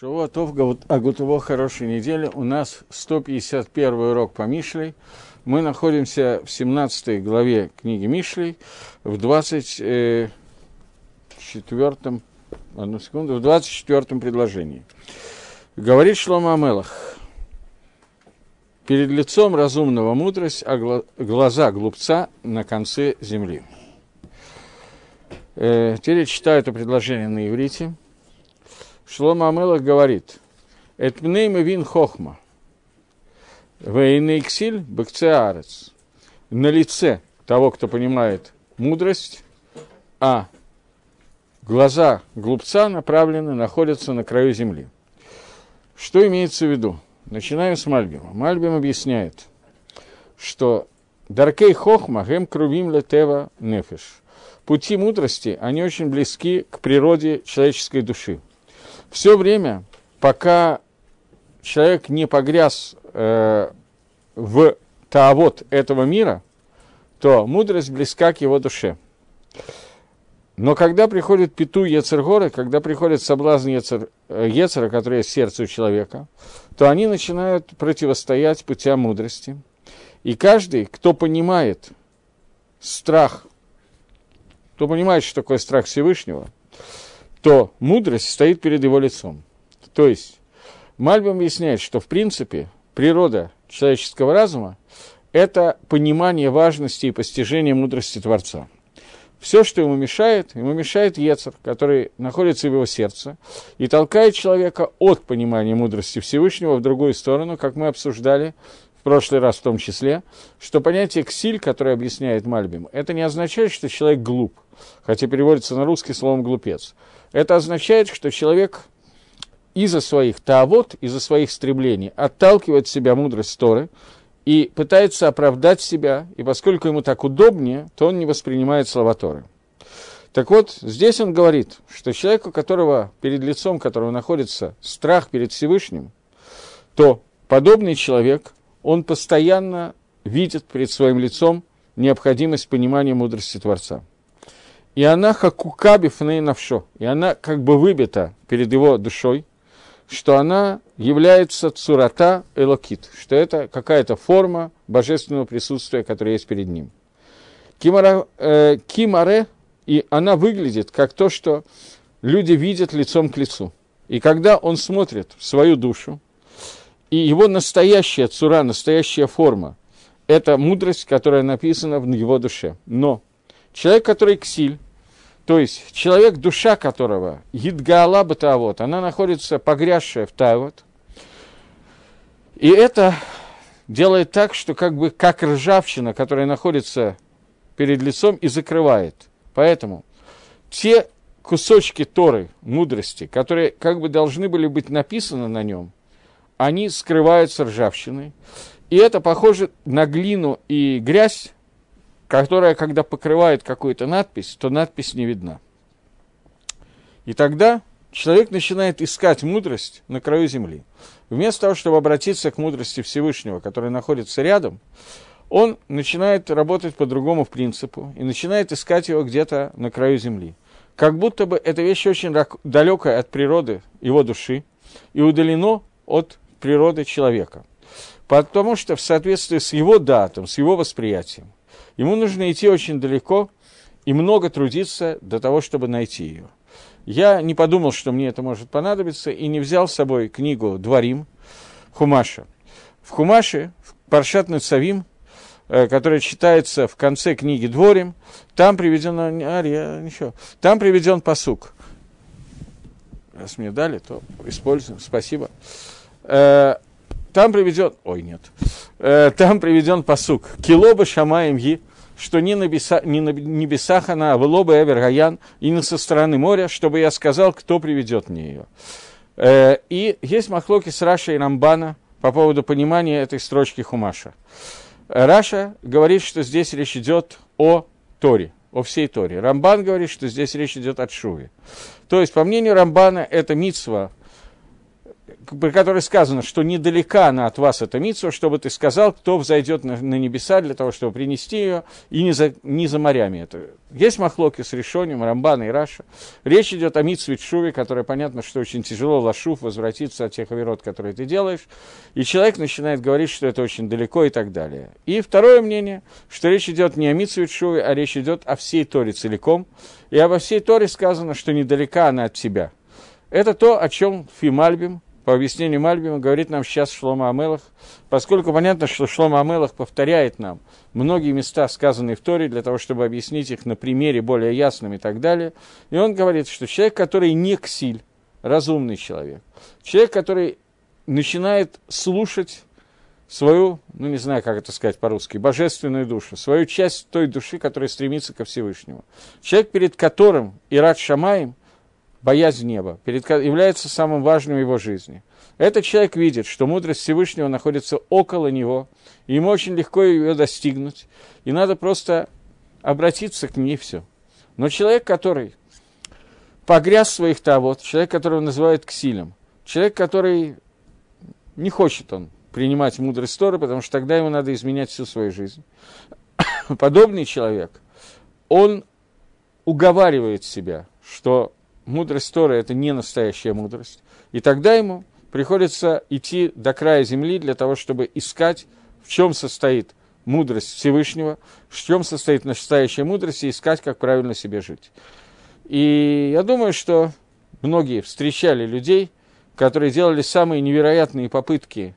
Шавуатов, Агутово, хорошей недели. У нас 151 урок по Мишлей. Мы находимся в 17 главе книги Мишлей, в 24 одну секунду, в 24 предложении. Говорит Шлома Амелах. Перед лицом разумного мудрость, а глаза глупца на конце земли. Э, теперь я читаю это предложение на иврите. Шлома Амелах говорит, «Этмнейма вин хохма, вейнейксиль бекцеарец». На лице того, кто понимает мудрость, а глаза глупца направлены, находятся на краю земли. Что имеется в виду? Начинаем с Мальбима. Мальбим объясняет, что Даркей Хохма гем крувим летева нефиш. Пути мудрости, они очень близки к природе человеческой души все время, пока человек не погряз э, в таавот этого мира, то мудрость близка к его душе. Но когда приходит пету Ецергоры, когда приходит соблазн Ецер, э, Ецера, который есть сердце у человека, то они начинают противостоять путям мудрости. И каждый, кто понимает страх, кто понимает, что такое страх Всевышнего – то мудрость стоит перед его лицом. То есть Мальбим объясняет, что в принципе природа человеческого разума – это понимание важности и постижения мудрости Творца. Все, что ему мешает, ему мешает Ецер, который находится в его сердце, и толкает человека от понимания мудрости Всевышнего в другую сторону, как мы обсуждали в прошлый раз в том числе, что понятие «ксиль», которое объясняет Мальбим, это не означает, что человек глуп, хотя переводится на русский словом «глупец». Это означает, что человек из-за своих тавод, из-за своих стремлений отталкивает себя мудрость Торы и пытается оправдать себя, и поскольку ему так удобнее, то он не воспринимает слова Торы. Так вот, здесь он говорит, что человек, у которого, перед лицом которого находится страх перед Всевышним, то подобный человек, он постоянно видит перед своим лицом необходимость понимания мудрости Творца и она хакукаби фней навшо, и она как бы выбита перед его душой, что она является цурата элокит, что это какая-то форма божественного присутствия, которая есть перед ним. Кимаре, э, кимаре, и она выглядит как то, что люди видят лицом к лицу. И когда он смотрит в свою душу, и его настоящая цура, настоящая форма, это мудрость, которая написана в его душе. Но Человек, который ксиль, то есть человек, душа которого, Гидгаала Батавот, она находится погрязшая в Тавот, и это делает так, что как бы как ржавчина, которая находится перед лицом и закрывает. Поэтому те кусочки Торы, мудрости, которые как бы должны были быть написаны на нем, они скрываются ржавчиной. И это похоже на глину и грязь, которая, когда покрывает какую-то надпись, то надпись не видна. И тогда человек начинает искать мудрость на краю земли. Вместо того, чтобы обратиться к мудрости Всевышнего, которая находится рядом, он начинает работать по другому принципу и начинает искать его где-то на краю земли. Как будто бы эта вещь очень далекая от природы его души и удалено от природы человека. Потому что в соответствии с его датом, с его восприятием, Ему нужно идти очень далеко и много трудиться для того, чтобы найти ее. Я не подумал, что мне это может понадобиться, и не взял с собой книгу «Дворим» Хумаша. В Хумаше, в Паршат Нацавим, э, которая читается в конце книги «Дворим», там приведен, Ария, ничего, там приведен посук. Раз мне дали, то используем, спасибо. Э, там приведен, ой, нет, э, там приведен посук. Килоба шамаем ги, что не на, беса, не на небесах она, а в лоба Эвергаян, и не со стороны моря, чтобы я сказал, кто приведет мне ее. Э, и есть махлоки с Рашей и Рамбана по поводу понимания этой строчки Хумаша. Раша говорит, что здесь речь идет о Торе, о всей Торе. Рамбан говорит, что здесь речь идет о Шуве. То есть, по мнению Рамбана, это митсва про который сказано, что недалека она от вас, эта митсва, чтобы ты сказал, кто взойдет на, на небеса для того, чтобы принести ее, и не за, не за морями. Это. Есть махлоки с решением, Рамбана и Раша. Речь идет о митсве Чуве, которая, понятно, что очень тяжело лашув возвратиться от тех оверот, которые ты делаешь, и человек начинает говорить, что это очень далеко и так далее. И второе мнение, что речь идет не о митсве Чуве, а речь идет о всей Торе целиком, и обо всей Торе сказано, что недалека она от тебя – это то, о чем Фимальбим, по объяснению Мальбима, говорит нам сейчас Шлома Амелах, поскольку понятно, что Шлома Амелах повторяет нам многие места, сказанные в Торе, для того, чтобы объяснить их на примере более ясным и так далее. И он говорит, что человек, который не ксиль, разумный человек, человек, который начинает слушать свою, ну не знаю, как это сказать по-русски, божественную душу, свою часть той души, которая стремится ко Всевышнему. Человек, перед которым Ират Шамаем боязнь неба, перед, является самым важным в его жизни. Этот человек видит, что мудрость Всевышнего находится около него, и ему очень легко ее достигнуть, и надо просто обратиться к ней все. Но человек, который погряз в своих тавод, человек, которого называют ксилем, человек, который не хочет он принимать мудрость Торы, потому что тогда ему надо изменять всю свою жизнь. Подобный человек, он уговаривает себя, что мудрость Торы – это не настоящая мудрость. И тогда ему приходится идти до края земли для того, чтобы искать, в чем состоит мудрость Всевышнего, в чем состоит настоящая мудрость, и искать, как правильно себе жить. И я думаю, что многие встречали людей, которые делали самые невероятные попытки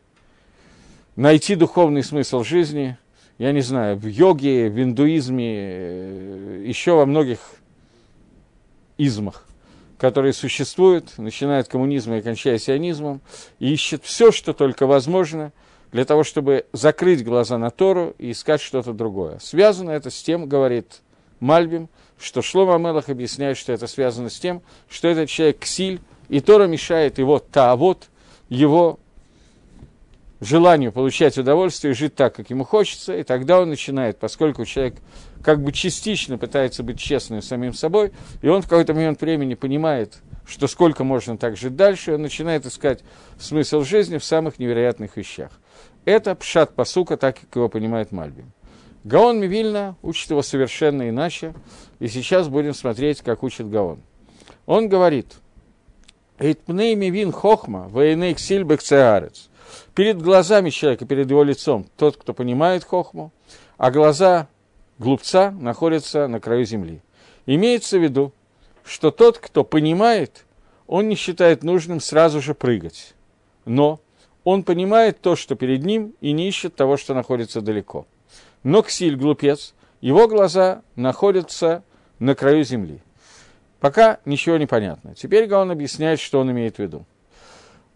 найти духовный смысл жизни, я не знаю, в йоге, в индуизме, э, еще во многих измах которые существуют, начиная от коммунизма и кончая сионизмом, и ищет все, что только возможно, для того, чтобы закрыть глаза на Тору и искать что-то другое. Связано это с тем, говорит Мальбим, что Шлома Мелах объясняет, что это связано с тем, что этот человек ксиль, и Тора мешает его таавот, его желанию получать удовольствие и жить так, как ему хочется, и тогда он начинает, поскольку человек как бы частично пытается быть честным самим собой, и он в какой-то момент времени понимает, что сколько можно так жить дальше, он начинает искать смысл жизни в самых невероятных вещах. Это пшат посука, так как его понимает Мальбим. Гаон Мивильна учит его совершенно иначе, и сейчас будем смотреть, как учит Гаон. Он говорит, «Эйтпней мивин хохма, вейней ксильбек цеарец» перед глазами человека, перед его лицом, тот, кто понимает хохму, а глаза глупца находятся на краю земли. Имеется в виду, что тот, кто понимает, он не считает нужным сразу же прыгать. Но он понимает то, что перед ним, и не ищет того, что находится далеко. Но Ксиль, глупец, его глаза находятся на краю земли. Пока ничего не понятно. Теперь он объясняет, что он имеет в виду.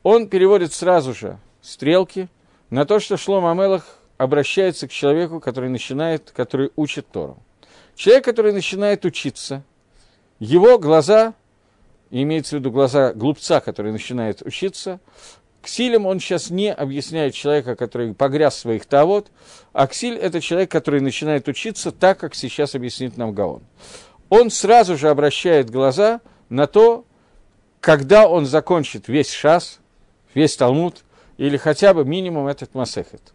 Он переводит сразу же стрелки на то, что Шлом Амелах обращается к человеку, который начинает, который учит Тору. Человек, который начинает учиться, его глаза, имеется в виду глаза глупца, который начинает учиться, к силям он сейчас не объясняет человека, который погряз в своих тавод, а ксиль – это человек, который начинает учиться так, как сейчас объяснит нам Гаон. Он сразу же обращает глаза на то, когда он закончит весь шас, весь Талмуд, или хотя бы минимум этот масехет.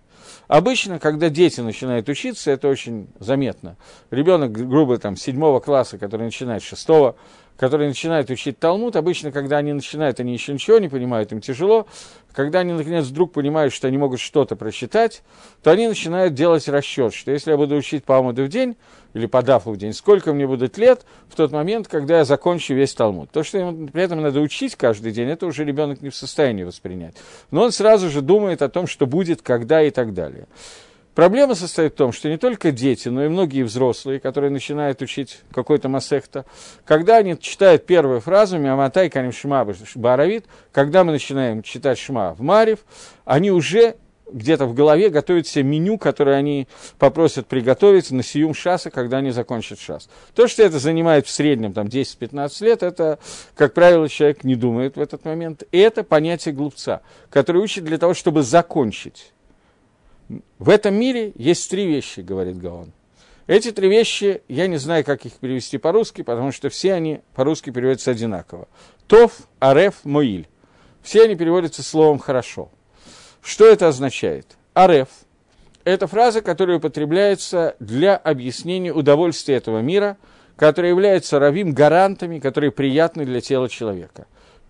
Обычно, когда дети начинают учиться, это очень заметно. Ребенок, грубо там, седьмого класса, который начинает шестого, который начинает учить Талмуд, обычно, когда они начинают, они еще ничего не понимают, им тяжело. Когда они, наконец, вдруг понимают, что они могут что-то прочитать, то они начинают делать расчет, что если я буду учить по Амуду в день, или по Дафу в день, сколько мне будет лет в тот момент, когда я закончу весь Талмуд. То, что ему при этом надо учить каждый день, это уже ребенок не в состоянии воспринять. Но он сразу же думает о том, что будет, когда и так далее. Проблема состоит в том, что не только дети, но и многие взрослые, которые начинают учить какой-то масехта, когда они читают первую фразу «Миаматай каним шма баравит», когда мы начинаем читать шма в Марив, они уже где-то в голове готовят себе меню, которое они попросят приготовить на сиюм шаса, когда они закончат шас. То, что это занимает в среднем там, 10-15 лет, это, как правило, человек не думает в этот момент. Это понятие глупца, который учит для того, чтобы закончить. В этом мире есть три вещи, говорит Гаон. Эти три вещи, я не знаю, как их перевести по-русски, потому что все они по-русски переводятся одинаково. Тов, Ареф, Моиль. все они переводятся словом «хорошо». Что это означает? Ареф – это фраза, которая употребляется для объяснения удовольствия этого мира, которая является равим гарантами, которые приятны для тела человека.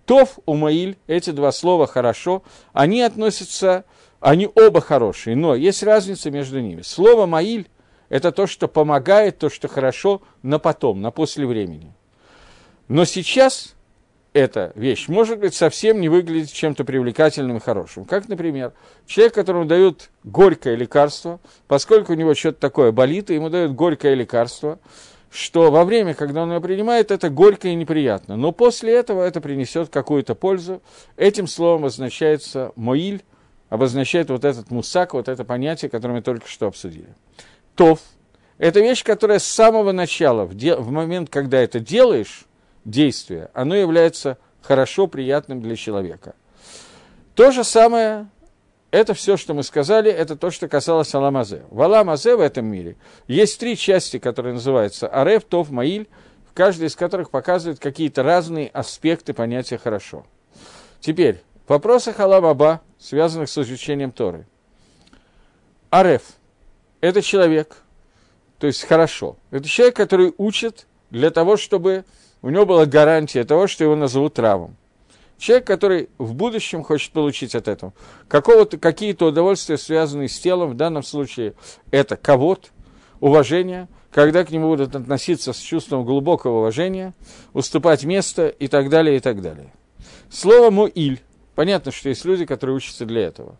Тов, умаиль, эти два слова «хорошо», они относятся, они оба хорошие, но есть разница между ними. Слово «маиль» – это то, что помогает, то, что хорошо на потом, на после времени. Но сейчас эта вещь может быть совсем не выглядеть чем-то привлекательным и хорошим. Как, например, человек, которому дают горькое лекарство, поскольку у него что-то такое болит, и ему дают горькое лекарство, что во время, когда он его принимает, это горько и неприятно. Но после этого это принесет какую-то пользу. Этим словом означается «моиль», обозначает вот этот мусак, вот это понятие, которое мы только что обсудили. Тов – это вещь, которая с самого начала, в, де- в момент, когда это делаешь, действие, оно является хорошо, приятным для человека. То же самое, это все, что мы сказали, это то, что касалось Аламазе. В Аламазе в этом мире есть три части, которые называются Ареф, Тов, Маиль, в каждой из которых показывают какие-то разные аспекты понятия «хорошо». Теперь, в вопросах связанных с изучением Торы. Ареф – это человек, то есть хорошо. Это человек, который учит для того, чтобы у него была гарантия того, что его назовут равом. Человек, который в будущем хочет получить от этого какого-то, какие-то удовольствия, связанные с телом, в данном случае это кого-то, уважение, когда к нему будут относиться с чувством глубокого уважения, уступать место и так далее, и так далее. Слово «муиль» Понятно, что есть люди, которые учатся для этого.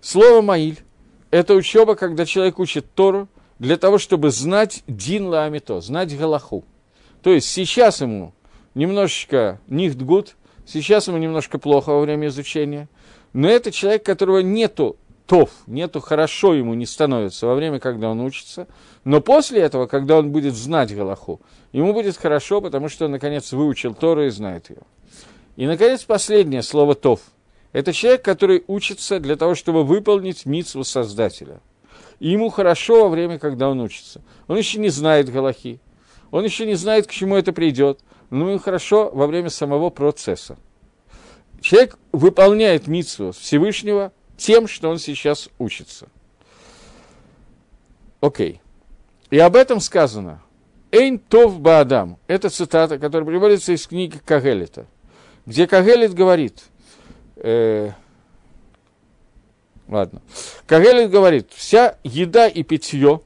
Слово «маиль» – это учеба, когда человек учит Тору для того, чтобы знать Дин Ламито, знать Галаху. То есть сейчас ему немножечко нихтгуд, сейчас ему немножко плохо во время изучения, но это человек, которого нету тов, нету хорошо ему не становится во время, когда он учится, но после этого, когда он будет знать Галаху, ему будет хорошо, потому что он, наконец, выучил Тору и знает ее. И, наконец, последнее слово «тов». Это человек, который учится для того, чтобы выполнить митсву Создателя. И ему хорошо во время, когда он учится. Он еще не знает Галахи, он еще не знает, к чему это придет, но ему хорошо во время самого процесса. Человек выполняет митсву Всевышнего тем, что он сейчас учится. Окей. И об этом сказано. Эйн тов баадам. Это цитата, которая приводится из книги Кагелита, где Кагелит говорит, э, ладно, Кагелит говорит, вся еда и питье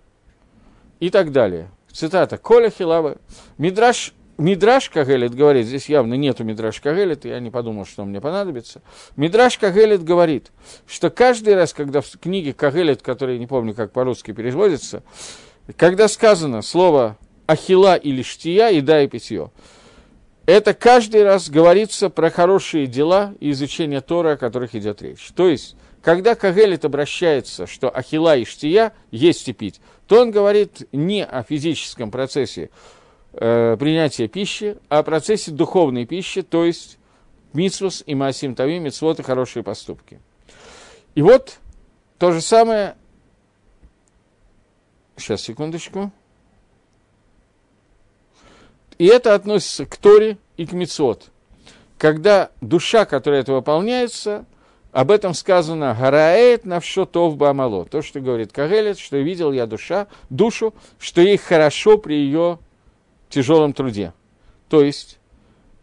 и так далее – цитата, «Коля Хилава». Мидраш, Мидраш Кагелет говорит, здесь явно нету Мидраш Кагелет, я не подумал, что мне понадобится. Мидраш Кагелет говорит, что каждый раз, когда в книге Кагелет, которая не помню, как по-русски переводится, когда сказано слово ахила или штия, еда и питье, это каждый раз говорится про хорошие дела и изучение Тора, о которых идет речь. То есть, когда Кагелет обращается, что ахила и штия есть и пить, то он говорит не о физическом процессе э, принятия пищи, а о процессе духовной пищи, то есть митсвус и маасим тави, митсвот и хорошие поступки. И вот то же самое, сейчас, секундочку, и это относится к Торе и к Мицвод. Когда душа, которая это выполняется, об этом сказано «Гараэт навшо тов бамало». То, что говорит Кагелет, что видел я душа, душу, что ей хорошо при ее тяжелом труде. То есть,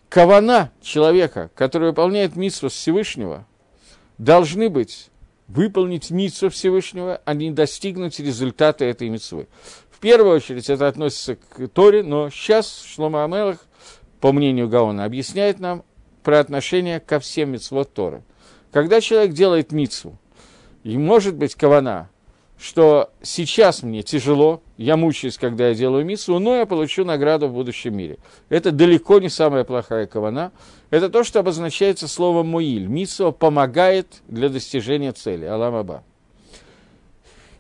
кавана человека, который выполняет митсву Всевышнего, должны быть выполнить митсву Всевышнего, а не достигнуть результата этой митсвы. В первую очередь это относится к Торе, но сейчас Шлома Амелах, по мнению Гаона, объясняет нам про отношение ко всем митцвот Торы – когда человек делает мицу, и может быть кавана, что сейчас мне тяжело, я мучаюсь, когда я делаю мицу, но я получу награду в будущем мире. Это далеко не самая плохая кавана. Это то, что обозначается словом «муиль». Митсва помогает для достижения цели. Аламаба.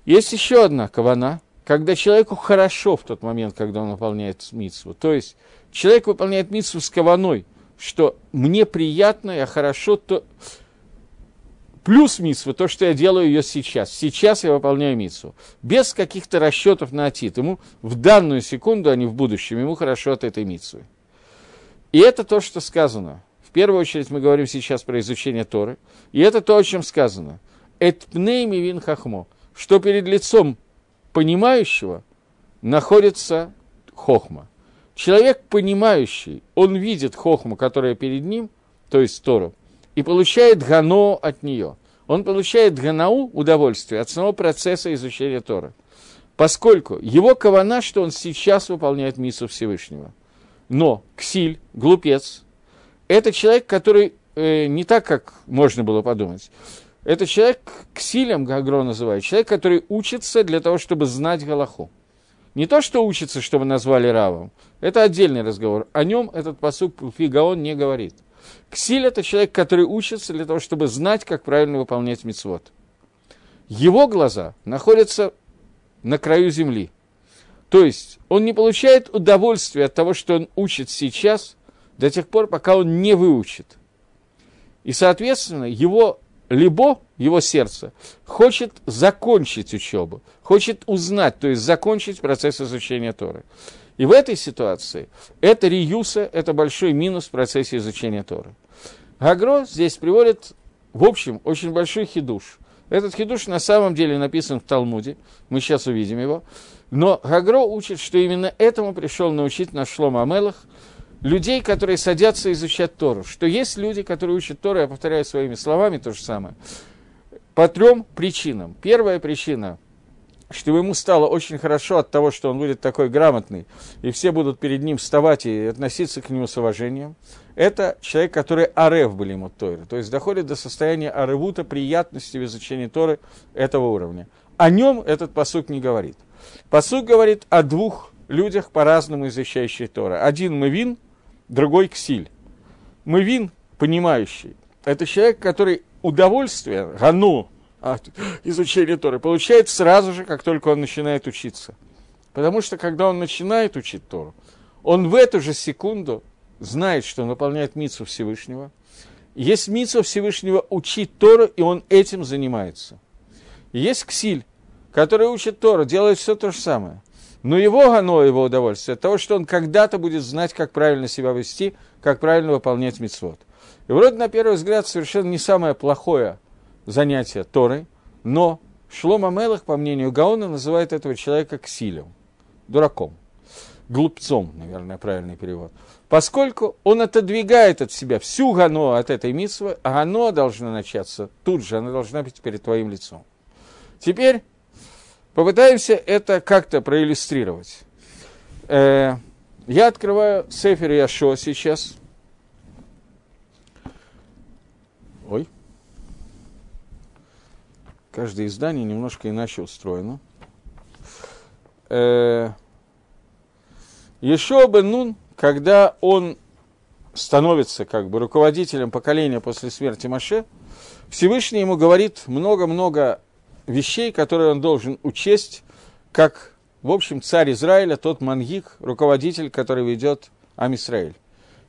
Есть еще одна кавана, когда человеку хорошо в тот момент, когда он выполняет митсву. То есть человек выполняет митсву с каваной, что мне приятно, я хорошо, то плюс митсву, то, что я делаю ее сейчас. Сейчас я выполняю митсву. Без каких-то расчетов на атит. Ему в данную секунду, а не в будущем, ему хорошо от этой митсвы. И это то, что сказано В первую очередь мы говорим сейчас про изучение Торы. И это то, о чем сказано. «Эт пнейми вин хахмо», что перед лицом понимающего находится хохма. Человек понимающий, он видит хохму, которая перед ним, то есть Тору, и получает гано от нее. Он получает ганау, удовольствие, от самого процесса изучения Торы. Поскольку его кавана, что он сейчас выполняет миссу Всевышнего. Но Ксиль, глупец, это человек, который э, не так, как можно было подумать. Это человек, Ксилем Гагро называют, человек, который учится для того, чтобы знать Галаху. Не то, что учится, чтобы назвали Равом, это отдельный разговор. О нем этот посук Фигаон не говорит. Ксиль – это человек, который учится для того, чтобы знать, как правильно выполнять мицвод. Его глаза находятся на краю земли. То есть он не получает удовольствия от того, что он учит сейчас, до тех пор, пока он не выучит. И, соответственно, его либо, его сердце, хочет закончить учебу, хочет узнать, то есть закончить процесс изучения Торы. И в этой ситуации это риюса, это большой минус в процессе изучения Торы. Гагро здесь приводит, в общем, очень большой хидуш. Этот хидуш на самом деле написан в Талмуде, мы сейчас увидим его. Но Гагро учит, что именно этому пришел научить наш Шлома Амелах, людей, которые садятся изучать Тору. Что есть люди, которые учат Тору, я повторяю своими словами то же самое, по трем причинам. Первая причина – что ему стало очень хорошо от того, что он будет такой грамотный, и все будут перед ним вставать и относиться к нему с уважением, это человек, который арев были ему Торы, то есть доходит до состояния аревута, приятности в изучении Торы этого уровня. О нем этот посук не говорит. Посук говорит о двух людях, по-разному изучающих Тора. Один Мывин, другой Ксиль. Мывин, понимающий, это человек, который удовольствие, гану, от изучения Торы получает сразу же, как только он начинает учиться. Потому что, когда он начинает учить Тору, он в эту же секунду знает, что он выполняет мицу Всевышнего. Есть мицу Всевышнего учить Тору, и он этим занимается. есть Ксиль, который учит Тору, делает все то же самое. Но его гано, его удовольствие, от того, что он когда-то будет знать, как правильно себя вести, как правильно выполнять мицвод. И вроде, на первый взгляд, совершенно не самое плохое занятие Торой, но Шлома Мелах, по мнению Гаона, называет этого человека ксилем, дураком, глупцом, наверное, правильный перевод. Поскольку он отодвигает от себя всю гано от этой митсвы, а гано должна начаться тут же, она должна быть перед твоим лицом. Теперь попытаемся это как-то проиллюстрировать. Э, я открываю Сефер Яшо сейчас. Ой. Каждое издание немножко иначе устроено. Э, Еще бен Нун, когда он становится как бы руководителем поколения после смерти Маше, Всевышний ему говорит много-много вещей, которые он должен учесть, как, в общем, царь Израиля, тот мангик, руководитель, который ведет Амисраиль.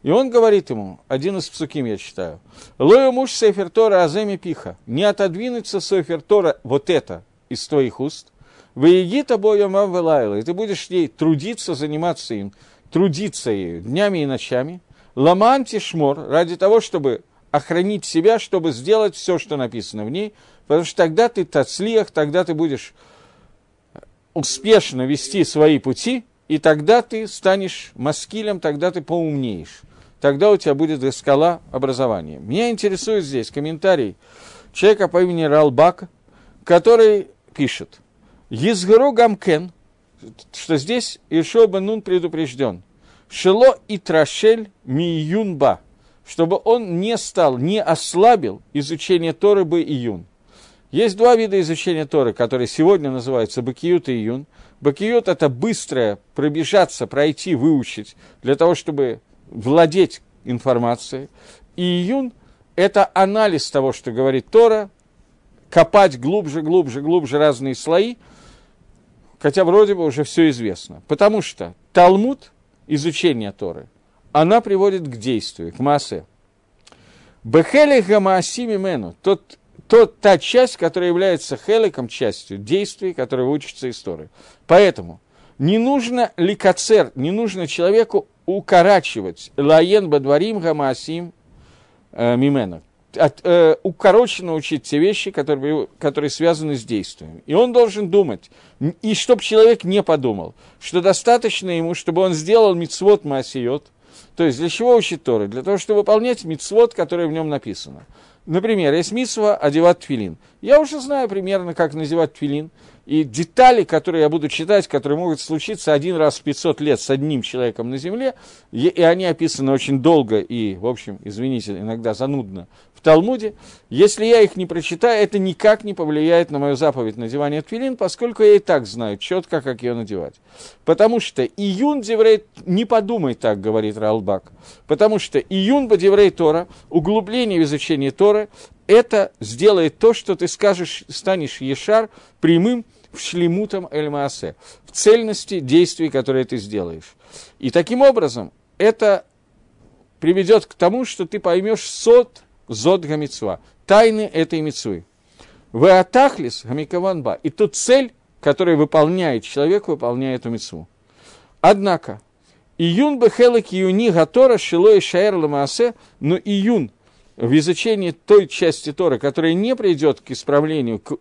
И он говорит ему, один из псуким я читаю, «Лою муж Сефер Тора Аземи Пиха, не отодвинуться Сефер Тора вот это из твоих уст, выеги тобой Ямам Велайла, и ты будешь ей трудиться, заниматься им, трудиться ею днями и ночами, ламан тишмор, ради того, чтобы охранить себя, чтобы сделать все, что написано в ней, потому что тогда ты тацлиях, тогда ты будешь успешно вести свои пути, и тогда ты станешь маскилем, тогда ты поумнеешь тогда у тебя будет скала образования. Меня интересует здесь комментарий человека по имени Ралбак, который пишет, Езгру Гамкен, что здесь Ишо Нун предупрежден, Шело и Трашель Миюнба, чтобы он не стал, не ослабил изучение Торы бы июн. Есть два вида изучения Торы, которые сегодня называются Бакиют и Июн. Бакиют – это быстрое пробежаться, пройти, выучить, для того, чтобы владеть информацией. И июн – это анализ того, что говорит Тора, копать глубже, глубже, глубже разные слои, хотя вроде бы уже все известно. Потому что Талмуд, изучение Торы, она приводит к действию, к массе. Бехеле гамаасими мену, тот, тот, та часть, которая является хеликом, частью действий, которые учатся из Торы. Поэтому не нужно ликацер, не нужно человеку укорачивать лаен бадварим гамасим, э, мимена, от, э, укороченно учить те вещи, которые, которые связаны с действием. И он должен думать, и чтобы человек не подумал, что достаточно ему, чтобы он сделал мицвод маасиот, то есть для чего учить Торы? Для того, чтобы выполнять мицвод, который в нем написано. Например, есть митсва одевать твилин. Я уже знаю примерно, как надевать твилин. И детали, которые я буду читать, которые могут случиться один раз в 500 лет с одним человеком на Земле, и, они описаны очень долго и, в общем, извините, иногда занудно в Талмуде, если я их не прочитаю, это никак не повлияет на мою заповедь надевания твилин, поскольку я и так знаю четко, как ее надевать. Потому что июн деврей, не подумай так, говорит Ралбак, потому что июн бадеврей Тора, углубление в изучении Торы, это сделает то, что ты скажешь, станешь ешар прямым в шлемутом эль-маасе, в цельности действий, которые ты сделаешь. И таким образом это приведет к тому, что ты поймешь сот, зод гамицва, тайны этой мицвы. Вы атахлис гамикаванба. И ту цель, которую выполняет человек, выполняет эту мицву. Однако, июн бехелек июни гатора шило и шаэр ламаасе, но июн в изучении той части Торы, которая не придет к исправлению, к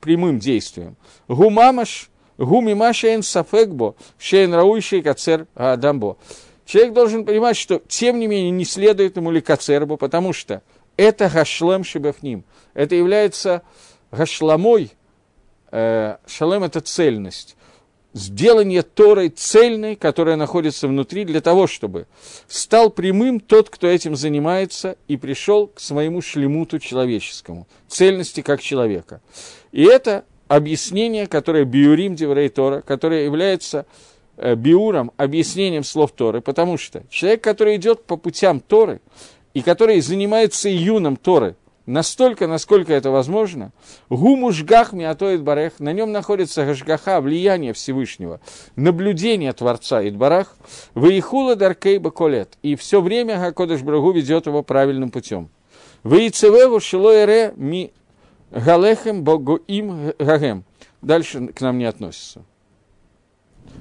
прямым действиям. Гумамаш, гумима шейн сафекбо, шейн рауишей кацер адамбо. Человек должен понимать, что тем не менее не следует ему ли кацербу, потому что это гашлем шибафним. Это является гашламой, э, шалем – это цельность сделание Торой цельной, которая находится внутри, для того, чтобы стал прямым тот, кто этим занимается, и пришел к своему шлемуту человеческому, цельности как человека. И это объяснение, которое биурим Деврей Тора, которое является биуром, объяснением слов Торы, потому что человек, который идет по путям Торы, и который занимается июном Торы, настолько, насколько это возможно, гуму жгах миатоид барех, на нем находится гашгаха, влияние Всевышнего, наблюдение Творца Идбарах, выихула даркейба колет, и все время Гакодыш Брагу ведет его правильным путем. Выицевеву шилоэре ми галехем богу им гагем. Дальше к нам не относится.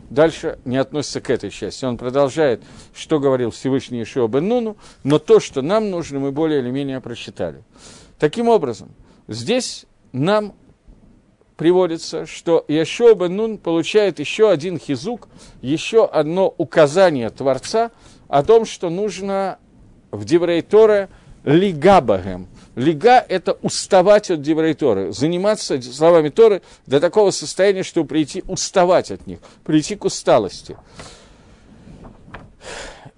Дальше не относится к этой части. Он продолжает, что говорил Всевышний Ишуа бен Нуну, но то, что нам нужно, мы более или менее прочитали. Таким образом, здесь нам приводится, что Яшуа бен Нун получает еще один хизук, еще одно указание Творца о том, что нужно в Деврей Торе лигабагем – Лига – это уставать от Деврей Торы, заниматься словами Торы до такого состояния, чтобы прийти уставать от них, прийти к усталости.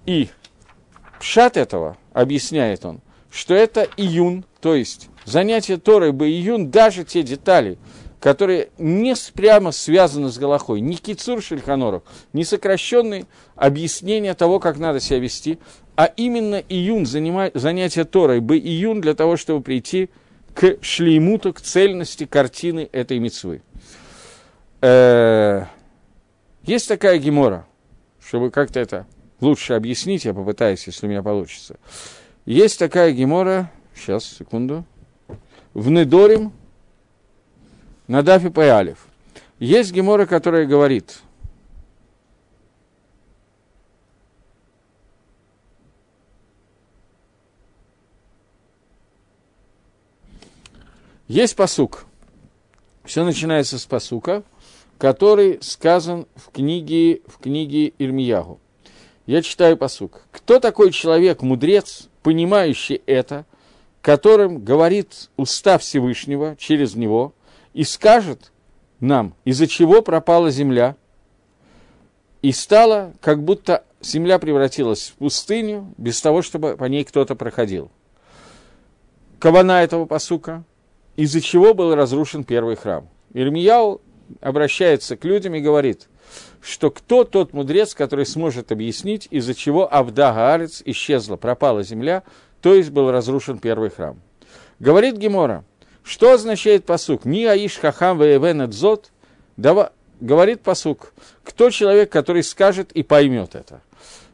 И пшат этого, объясняет он, что это июн, то есть занятие Торы бы июн, даже те детали, которые не прямо связаны с Галахой, не кицур шельханоров, не сокращенные объяснения того, как надо себя вести, а именно июн, занятие Торой, бы июн для того, чтобы прийти к шлеймуту, к цельности картины этой мецвы. Э, есть такая гемора, чтобы как-то это лучше объяснить, я попытаюсь, если у меня получится. Есть такая гемора, сейчас, секунду, в Недорим, на Дафе Паялев. Есть гемора, которая говорит – Есть посук. Все начинается с посука, который сказан в книге, в книге Ирмиягу. Я читаю посук. Кто такой человек, мудрец, понимающий это, которым говорит уста Всевышнего через него и скажет нам, из-за чего пропала земля, и стала, как будто земля превратилась в пустыню, без того, чтобы по ней кто-то проходил. Кавана этого посука из-за чего был разрушен первый храм. Ирмияу обращается к людям и говорит, что кто тот мудрец, который сможет объяснить, из-за чего Авда Гаарец исчезла, пропала земля, то есть был разрушен первый храм. Говорит Гемора, что означает посук? Ми аиш хахам веевен дзот. Говорит посук, кто человек, который скажет и поймет это.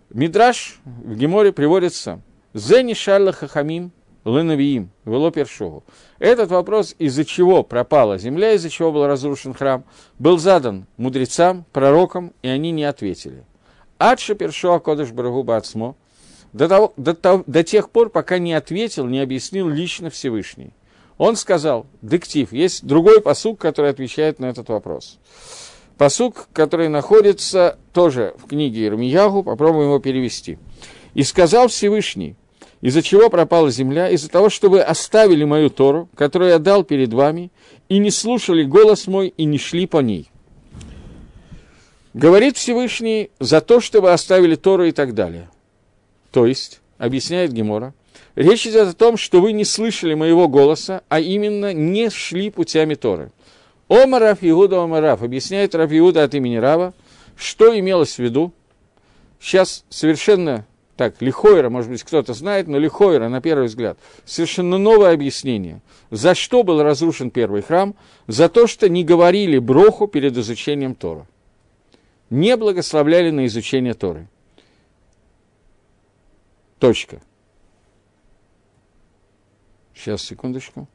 Мидраш в Геморе приводится «Зени шалла хахамим Ленавиим, Вело Першову. Этот вопрос, из-за чего пропала земля, из-за чего был разрушен храм, был задан мудрецам, пророкам, и они не ответили. Адша Першоа Кодыш Барагу Бацмо, до, того, до, до тех пор, пока не ответил, не объяснил лично Всевышний. Он сказал, диктив, есть другой посук, который отвечает на этот вопрос. Посук, который находится тоже в книге Ирмиягу, попробуем его перевести. «И сказал Всевышний, из-за чего пропала земля? Из-за того, что вы оставили мою Тору, которую я дал перед вами, и не слушали голос мой, и не шли по ней». Говорит Всевышний за то, что вы оставили Тору и так далее. То есть, объясняет Гемора, речь идет о том, что вы не слышали моего голоса, а именно не шли путями Торы. Ома Раф Иуда Ома Раф, объясняет Раф Иуда от имени Рава, что имелось в виду. Сейчас совершенно так, Лихойра, может быть, кто-то знает, но Лихойра, на первый взгляд, совершенно новое объяснение. За что был разрушен первый храм? За то, что не говорили броху перед изучением Тора. Не благословляли на изучение Торы. Точка. Сейчас, секундочку.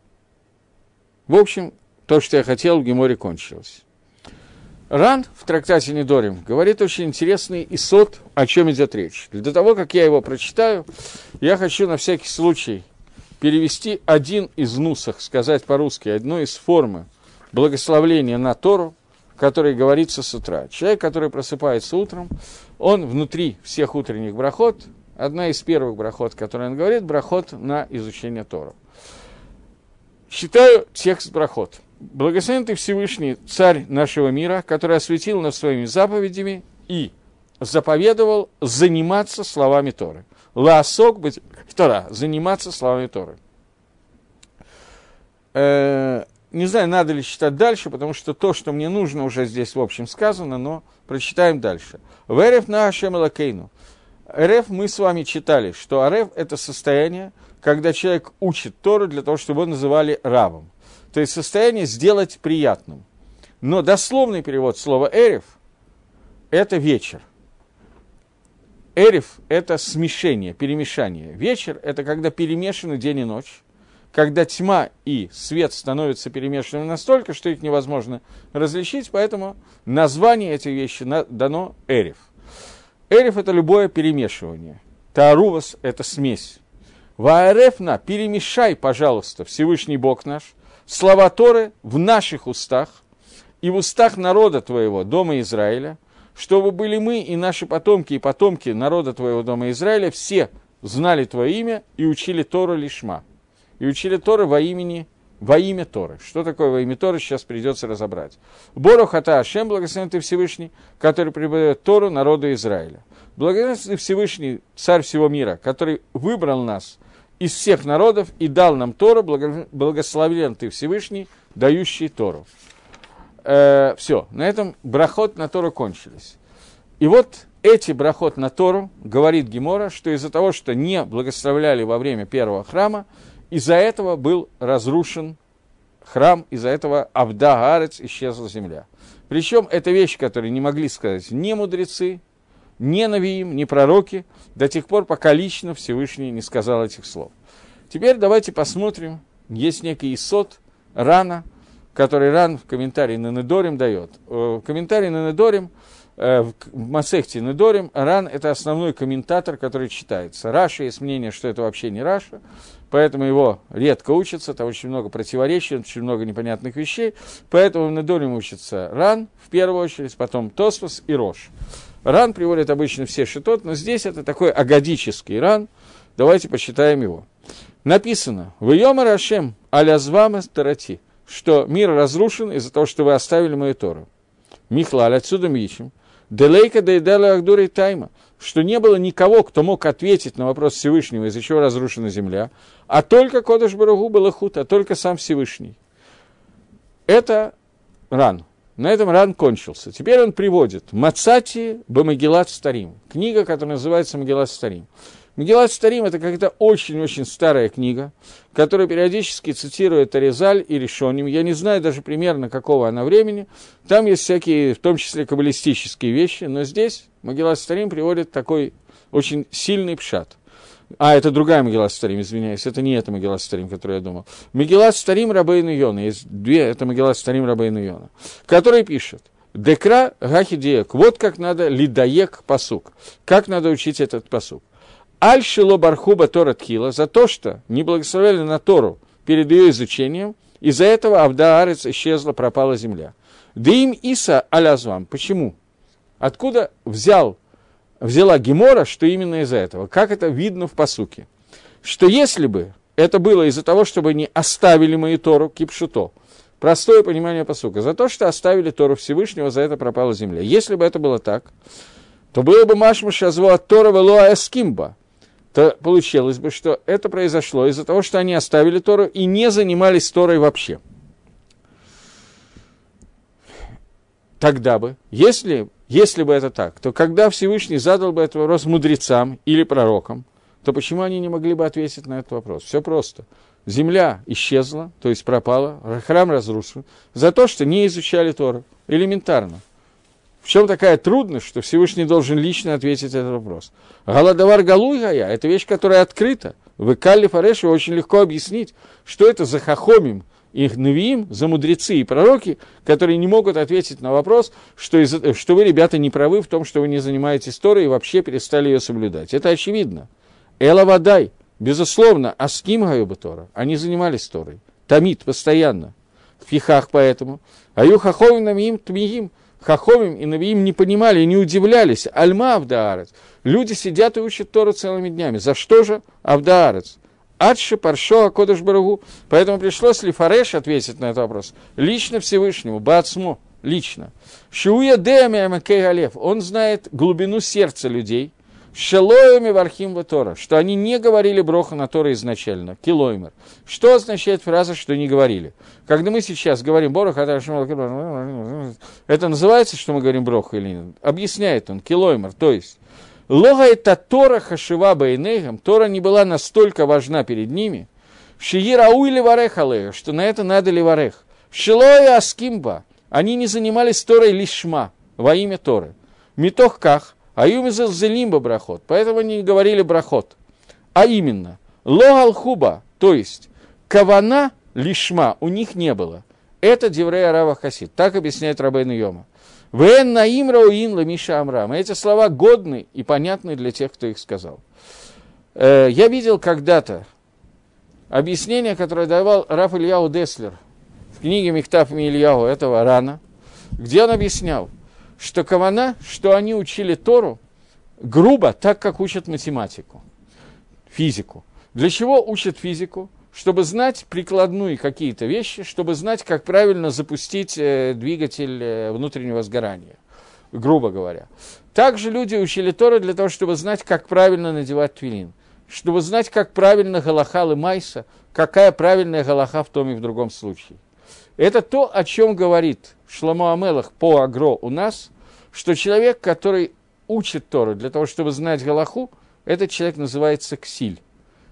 В общем, то, что я хотел, в Геморе кончилось. Ран в трактате Недорим говорит очень интересный исот, о чем идет речь. Для того, как я его прочитаю, я хочу на всякий случай перевести один из нусах, сказать по-русски, одну из формы благословления на Тору, который говорится с утра. Человек, который просыпается утром, он внутри всех утренних брахот, одна из первых брахот, которые он говорит, брахот на изучение Тора. Считаю текст брахот – Благословен ты Всевышний, царь нашего мира, который осветил нас своими заповедями и заповедовал заниматься словами Торы. Лаосок быть Тора, заниматься словами Торы. Э, не знаю, надо ли читать дальше, потому что то, что мне нужно, уже здесь в общем сказано, но прочитаем дальше. Верев на Ашем. РФ мы с вами читали, что РФ это состояние, когда человек учит Тору для того, чтобы его называли рабом то есть состояние сделать приятным. Но дословный перевод слова «эрев» – это вечер. Эрев – это смешение, перемешание. Вечер – это когда перемешаны день и ночь, когда тьма и свет становятся перемешанными настолько, что их невозможно различить, поэтому название этих вещей дано Эрев. Эрев – это любое перемешивание. Таарувас – это смесь. Ваарефна, перемешай, пожалуйста, Всевышний Бог наш, слова Торы в наших устах и в устах народа твоего, дома Израиля, чтобы были мы и наши потомки и потомки народа твоего дома Израиля все знали твое имя и учили Тору лишма. И учили Торы во имени во имя Торы. Что такое во имя Торы, сейчас придется разобрать. Бору хата Ашем, благословен ты Всевышний, который преподает Тору народу Израиля. Благословен ты Всевышний, царь всего мира, который выбрал нас из всех народов и дал нам Тору, благословен ты Всевышний, дающий Тору. Э, все, на этом брахот на Тору кончились. И вот эти брахот на Тору, говорит Гемора, что из-за того, что не благословляли во время первого храма, из-за этого был разрушен храм, из-за этого Авда Гарец исчезла земля. Причем это вещь, которую не могли сказать ни мудрецы, ни Навиим, ни пророки, до тех пор, пока лично Всевышний не сказал этих слов. Теперь давайте посмотрим, есть некий יסוד Рана, который Ран в комментарии на Недарим дает. В э, комментарии на Недарим, э, в מסכת Недарим, Ран – это основной комментатор, который читается. Раши, есть мнение, что это вообще не Раши, поэтому его редко учатся, там очень много противоречий, очень много непонятных вещей, поэтому в Недарим учится Ран в первую очередь, потом Тосфос и Рош. Ран приводит обычно все שיטות, но здесь это такой агадический Ран. Давайте почитаем его. Написано, «В Йома Рашем алязвама старати», что мир разрушен из-за того, что вы оставили мою Тору. Михлаль, отсюда мы ищем. Делейка дейдала Ахдури Тайма, что не было никого, кто мог ответить на вопрос Всевышнего, из-за чего разрушена земля, а только Кодыш Барагу был худ, а только сам Всевышний. Это ран. На этом ран кончился. Теперь он приводит Мацати Бамагилат Старим, книга, которая называется Магилат Старим. Магилат Старим – это какая-то очень-очень старая книга, которая периодически цитирует Аризаль и Решоним. Я не знаю даже примерно, какого она времени. Там есть всякие, в том числе, каббалистические вещи, но здесь Магилат Старим приводит такой очень сильный пшат – а, это другая Магеллат Старим, извиняюсь, это не эта Магеллат Старим, которую я думал. Магеллат Старим Рабейну Йона, есть две, это Магеллат Старим Рабейну Йона, который пишет, Декра Гахидиек, вот как надо лидаек посук, как надо учить этот посук. Аль-Шило Бархуба Тора Тхила за то, что не благословили на Тору перед ее изучением, из-за этого Авда Арец исчезла, пропала земля. Дым Иса Алязвам. Почему? Откуда взял, взяла Гемора, что именно из-за этого? Как это видно в посуке? Что если бы это было из-за того, чтобы не оставили мою Тору кипшуто, простое понимание посука, за то, что оставили Тору Всевышнего, за это пропала земля. Если бы это было так, то было бы Машмаша от Тора Велуа Эскимба, то получилось бы, что это произошло из-за того, что они оставили Тору и не занимались Торой вообще. Тогда бы, если, если бы это так, то когда Всевышний задал бы этот вопрос мудрецам или пророкам, то почему они не могли бы ответить на этот вопрос? Все просто. Земля исчезла, то есть пропала, храм разрушен, за то, что не изучали Тору. Элементарно. В чем такая трудность, что Всевышний должен лично ответить этот вопрос? Галадавар Галуйгая – это вещь, которая открыта. В Икалли Фареше очень легко объяснить, что это за хахомим, их навиим, за мудрецы и пророки, которые не могут ответить на вопрос, что, из, что вы, ребята, не правы в том, что вы не занимаетесь Торой и вообще перестали ее соблюдать. Это очевидно. Эла Вадай, безусловно, Аским Гаюба Тора, они занимались Торой. Тамид, постоянно. В фихах поэтому. Аю хаховим намиим тмиим – Хахомим и Навиим не понимали и не удивлялись. Альма Авдаарец. Люди сидят и учат Тору целыми днями. За что же Авдаарец? Адши Паршо Акодыш Барагу. Поэтому пришлось ли Фареш ответить на этот вопрос. Лично Всевышнему, Бацмо, лично. Шуя Деами Алев. Он знает глубину сердца людей – Шелоями вархим Тора, что они не говорили броха на Тора изначально, килоймер. Что означает фраза, что не говорили? Когда мы сейчас говорим Борох, это называется, что мы говорим броха или нет? Объясняет он, килоймер, то есть Лога это Тора хашива бейнейгам, Тора не была настолько важна перед ними, Шиирау или варехалея, что на это надо ли варех. Шилоя аскимба, они не занимались Торой лишма, во имя Торы. Митох ках, а юмизел зелимба брахот. Поэтому они не говорили брахот. А именно, логал хуба, то есть кавана лишма у них не было. Это Деврея Рава Хасид. Так объясняет Рабейн Йома. Вен наим рауин ламиша амрам. Эти слова годны и понятны для тех, кто их сказал. Э, я видел когда-то объяснение, которое давал Раф Ильяу Деслер в книге Мехтаф Ильяу этого рана, где он объяснял – что Кавана, что они учили Тору грубо, так как учат математику, физику. Для чего учат физику? Чтобы знать прикладные какие-то вещи, чтобы знать, как правильно запустить э, двигатель э, внутреннего сгорания, грубо говоря. Также люди учили Тору для того, чтобы знать, как правильно надевать твилин, чтобы знать, как правильно галахал и майса, какая правильная галаха в том и в другом случае. Это то, о чем говорит Шламу Амелах по Агро у нас, что человек, который учит Тору для того, чтобы знать Галаху, этот человек называется Ксиль.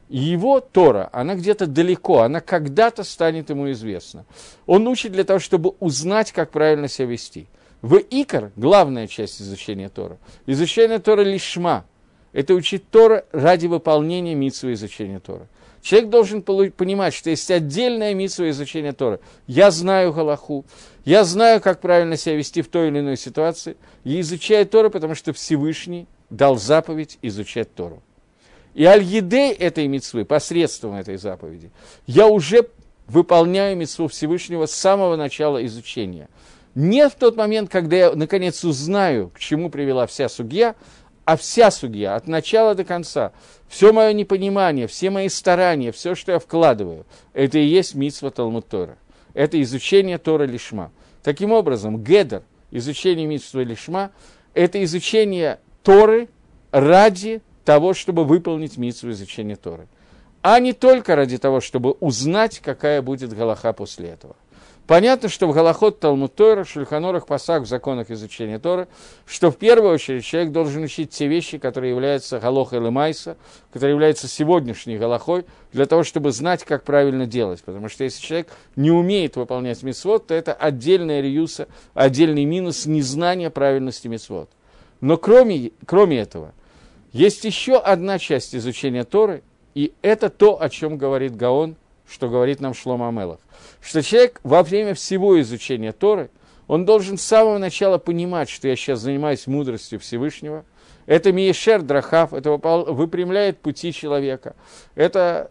Его Тора, она где-то далеко, она когда-то станет ему известна. Он учит для того, чтобы узнать, как правильно себя вести. В Икар, главная часть изучения Тора, изучение Тора лишма, это учить Тора ради выполнения митсвы изучения Тора. Человек должен понимать, что есть отдельная митсва изучения Тора. Я знаю Галаху, я знаю, как правильно себя вести в той или иной ситуации, и изучаю Тору, потому что Всевышний дал заповедь изучать Тору. И аль-едей этой митсвы, посредством этой заповеди, я уже выполняю митсву Всевышнего с самого начала изучения. Не в тот момент, когда я, наконец, узнаю, к чему привела вся судья, а вся судья, от начала до конца, все мое непонимание, все мои старания, все, что я вкладываю, это и есть митсва Талмуд Тора. Это изучение Тора Лишма. Таким образом, Гедер, изучение митсва Лишма, это изучение Торы ради того, чтобы выполнить митсву изучения Торы. А не только ради того, чтобы узнать, какая будет Галаха после этого. Понятно, что в Галахот Талмуд Тора, Шульханорах, Пасах, в законах изучения Торы, что в первую очередь человек должен учить те вещи, которые являются Галохой Лемайса, которые являются сегодняшней Галахой, для того, чтобы знать, как правильно делать. Потому что если человек не умеет выполнять мисвод, то это отдельная реюса, отдельный минус незнания правильности мисвод. Но кроме, кроме этого, есть еще одна часть изучения Торы, и это то, о чем говорит Гаон, что говорит нам Шлома Амелах что человек во время всего изучения Торы, он должен с самого начала понимать, что я сейчас занимаюсь мудростью Всевышнего. Это Миешер Драхав, это выпрямляет пути человека. Это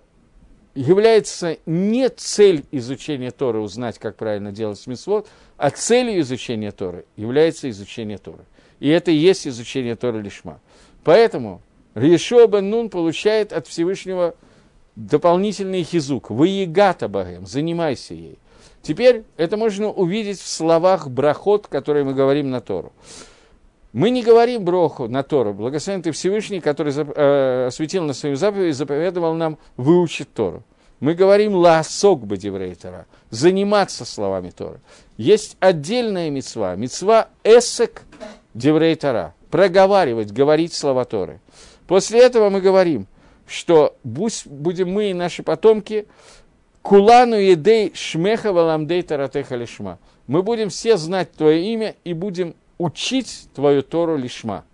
является не цель изучения Торы, узнать, как правильно делать мисвод, а целью изучения Торы является изучение Торы. И это и есть изучение Торы Лишма. Поэтому Риешуа бен Нун получает от Всевышнего дополнительный хизук. Выегата Багем, занимайся ей. Теперь это можно увидеть в словах брахот, которые мы говорим на Тору. Мы не говорим броху на Тору. Благословен ты Всевышний, который э, осветил на свою заповедь и заповедовал нам выучить Тору. Мы говорим лаосок бадеврей Тора, заниматься словами Торы. Есть отдельная мецва, мецва эсек деврей проговаривать, говорить слова Торы. После этого мы говорим, что будем мы и наши потомки кулану едей шмеха валамдей таратеха лишма. Мы будем все знать Твое имя и будем учить Твою Тору лишма.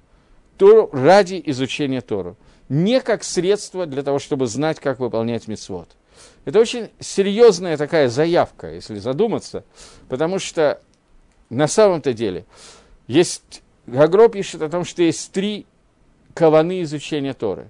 Тору ради изучения Тору. Не как средство для того, чтобы знать, как выполнять мецвод. Это очень серьезная такая заявка, если задуматься, потому что на самом-то деле есть... Гагро пишет о том, что есть три каваны изучения Торы.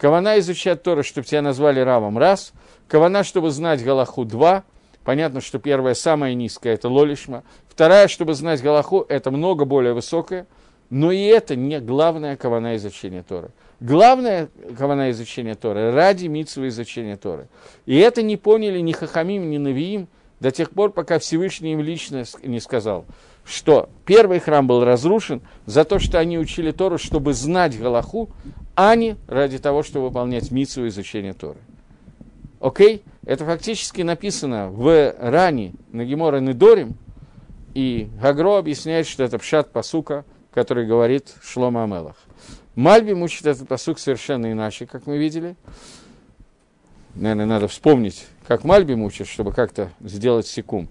Кавана изучать Торы, чтобы тебя назвали Равом, раз. Кавана, чтобы знать Галаху, два. Понятно, что первая, самая низкая, это Лолишма. Вторая, чтобы знать Галаху, это много более высокая. Но и это не главная кавана изучения Торы. Главное кавана изучения Торы ради митсвы изучения Торы. И это не поняли ни Хахамим, ни Навиим до тех пор, пока Всевышний им лично не сказал – что первый храм был разрушен за то, что они учили Тору, чтобы знать Галаху, а не ради того, чтобы выполнять митсу изучения Торы. Окей? Это фактически написано в Ране на Гемора Недорим, и Гагро объясняет, что это пшат пасука, который говорит Шлома Амелах. Мальби мучит этот посук совершенно иначе, как мы видели. Наверное, надо вспомнить, как Мальби мучит, чтобы как-то сделать секум.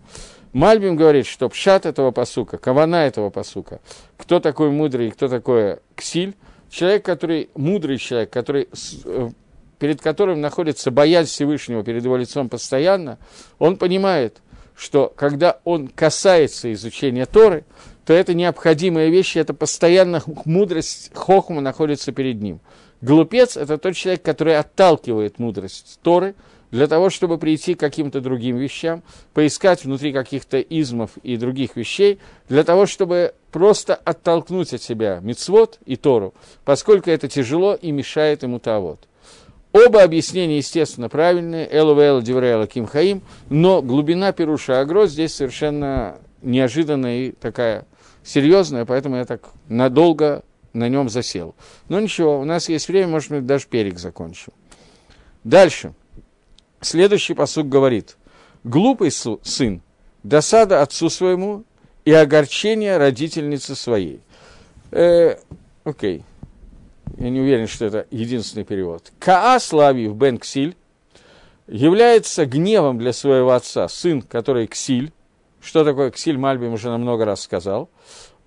Мальбим говорит, что пшат этого посука, кавана этого посука, кто такой мудрый и кто такой ксиль, человек, который, мудрый человек, который, э, перед которым находится боязнь Всевышнего перед его лицом постоянно, он понимает, что когда он касается изучения Торы, то это необходимая вещь, это постоянно мудрость Хохма находится перед ним. Глупец – это тот человек, который отталкивает мудрость Торы – для того, чтобы прийти к каким-то другим вещам, поискать внутри каких-то измов и других вещей, для того, чтобы просто оттолкнуть от себя мицвод и Тору, поскольку это тяжело и мешает ему тавод. Оба объяснения, естественно, правильные, Элувела, Диврея, Ким Хаим, но глубина Перуша Агро здесь совершенно неожиданная и такая серьезная, поэтому я так надолго на нем засел. Но ничего, у нас есть время, может быть, даже перек закончим. Дальше. Следующий посук говорит, глупый сын, досада отцу своему и огорчение родительнице своей. Э, окей, я не уверен, что это единственный перевод. Каа Славив бен Ксиль является гневом для своего отца, сын, который Ксиль. Что такое Ксиль, Мальбим уже много раз сказал.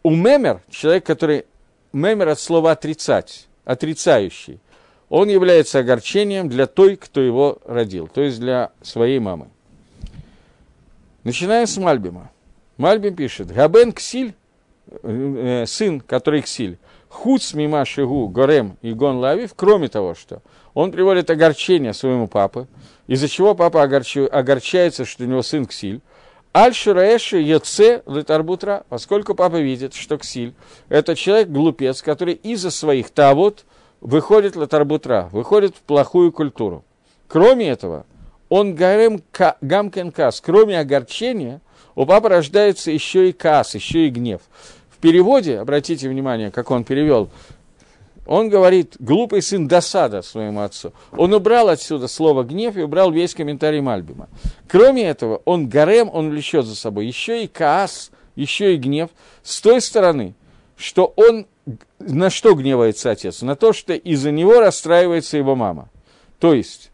У Мемер, человек, который... Мемер от слова отрицать, отрицающий – он является огорчением для той, кто его родил, то есть для своей мамы. Начинаем с Мальбима. Мальбим пишет, Габен Ксиль, э, сын, который Ксиль, Хуц мима шигу горем и гон лавив, кроме того, что он приводит огорчение своему папе, из-за чего папа огорчу, огорчается, что у него сын Ксиль, Аль Шираэши Йоце Летарбутра, поскольку папа видит, что Ксиль – это человек глупец, который из-за своих тавод выходит латарбутра, выходит в плохую культуру. Кроме этого, он гарем гамкен кас, кроме огорчения, у папы рождается еще и кас, еще и гнев. В переводе, обратите внимание, как он перевел, он говорит, глупый сын досада своему отцу. Он убрал отсюда слово гнев и убрал весь комментарий Мальбима. Кроме этого, он гарем, он влечет за собой еще и каас, еще и гнев с той стороны, что он на что гневается отец? На то, что из-за него расстраивается его мама. То есть,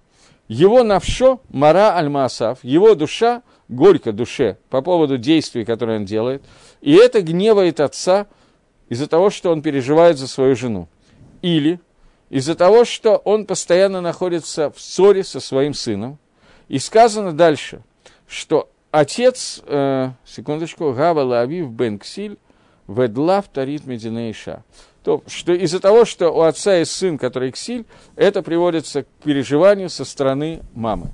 его навшо, мара аль-маасав, его душа, горько душе по поводу действий, которые он делает, и это гневает отца из-за того, что он переживает за свою жену. Или из-за того, что он постоянно находится в ссоре со своим сыном. И сказано дальше, что отец, э, секундочку, Гава Лавив Бен Ксиль, ведлав тарит мединейша. То, что из-за того, что у отца есть сын, который ксиль, это приводится к переживанию со стороны мамы.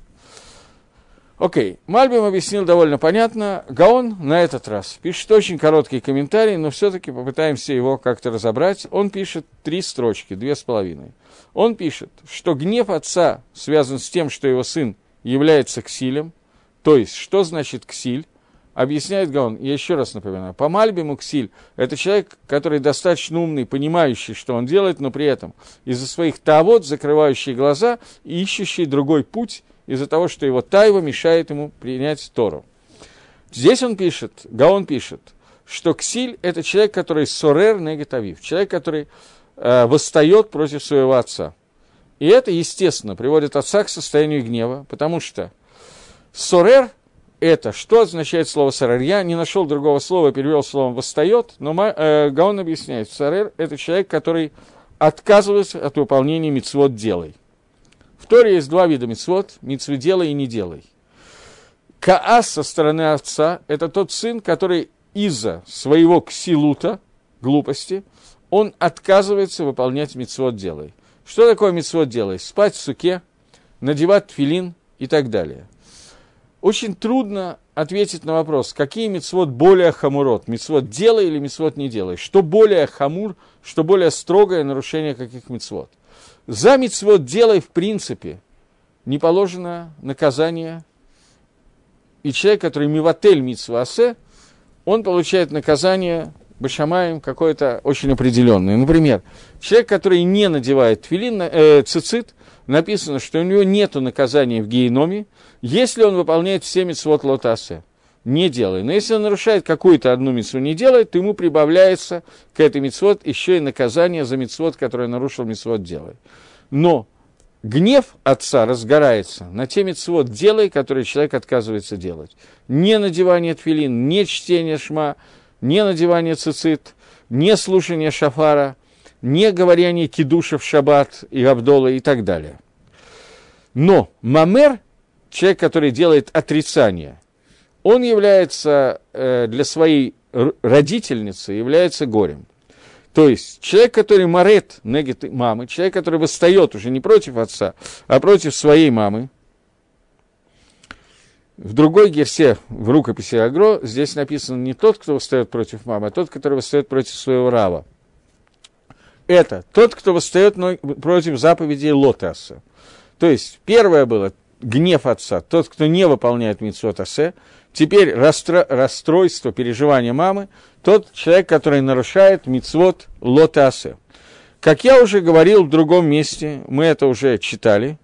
Окей, Мальбим объяснил довольно понятно. Гаон на этот раз пишет очень короткий комментарий, но все-таки попытаемся его как-то разобрать. Он пишет три строчки, две с половиной. Он пишет, что гнев отца связан с тем, что его сын является ксилем. То есть, что значит ксиль? Объясняет Гаон, я еще раз напоминаю, по Мальбиму Ксиль – это человек, который достаточно умный, понимающий, что он делает, но при этом из-за своих тавод, закрывающий глаза и ищущий другой путь из-за того, что его тайва мешает ему принять Тору. Здесь он пишет, Гаон пишет, что Ксиль – это человек, который сорер негатавив, человек, который э, восстает против своего отца. И это, естественно, приводит отца к состоянию гнева, потому что сорер – это, что означает слово сорер? Я не нашел другого слова, перевел словом «восстает», но э, Гаон объясняет, сорер – это человек, который отказывается от выполнения мицвод «делай». В Торе есть два вида мицвод, мицвы делай и не делай. Каас со стороны отца – это тот сын, который из-за своего ксилута, глупости, он отказывается выполнять мицвод делай. Что такое мицвод делай? Спать в суке, надевать филин и так далее. Очень трудно ответить на вопрос, какие мицвод более хамурот, мицвод делай или мицвод не делай. Что более хамур, что более строгое нарушение каких мицвод – за мицвод делай в принципе не положено наказание. И человек, который миватель мицвасе, он получает наказание башамаем какое-то очень определенное. Например, человек, который не надевает твилин, э, цицит, написано, что у него нет наказания в геноме, если он выполняет все митцвот лотасе. Не делай. Но если он нарушает какую-то одну митцву не делает, то ему прибавляется к этой митцвот еще и наказание за митцвот, который нарушил митцвот делай. Но гнев отца разгорается на те митцвот делай, которые человек отказывается делать. Не надевание тфилин, не чтение шма, не надевание цицит, не слушание шафара, не говорение кидуша в шаббат и абдола и так далее. Но мамер, человек, который делает отрицание, он является э, для своей родительницы, является горем. То есть человек, который морет негит мамы, человек, который восстает уже не против отца, а против своей мамы, в другой герсе, в рукописи Агро, здесь написано не тот, кто восстает против мамы, а тот, который восстает против своего рава. Это тот, кто восстает против заповедей Лотаса. То есть, первое было гнев отца, тот, кто не выполняет митцвот теперь расстро, расстройство, переживания мамы, тот человек, который нарушает мицвод лотасе. Как я уже говорил в другом месте, мы это уже читали,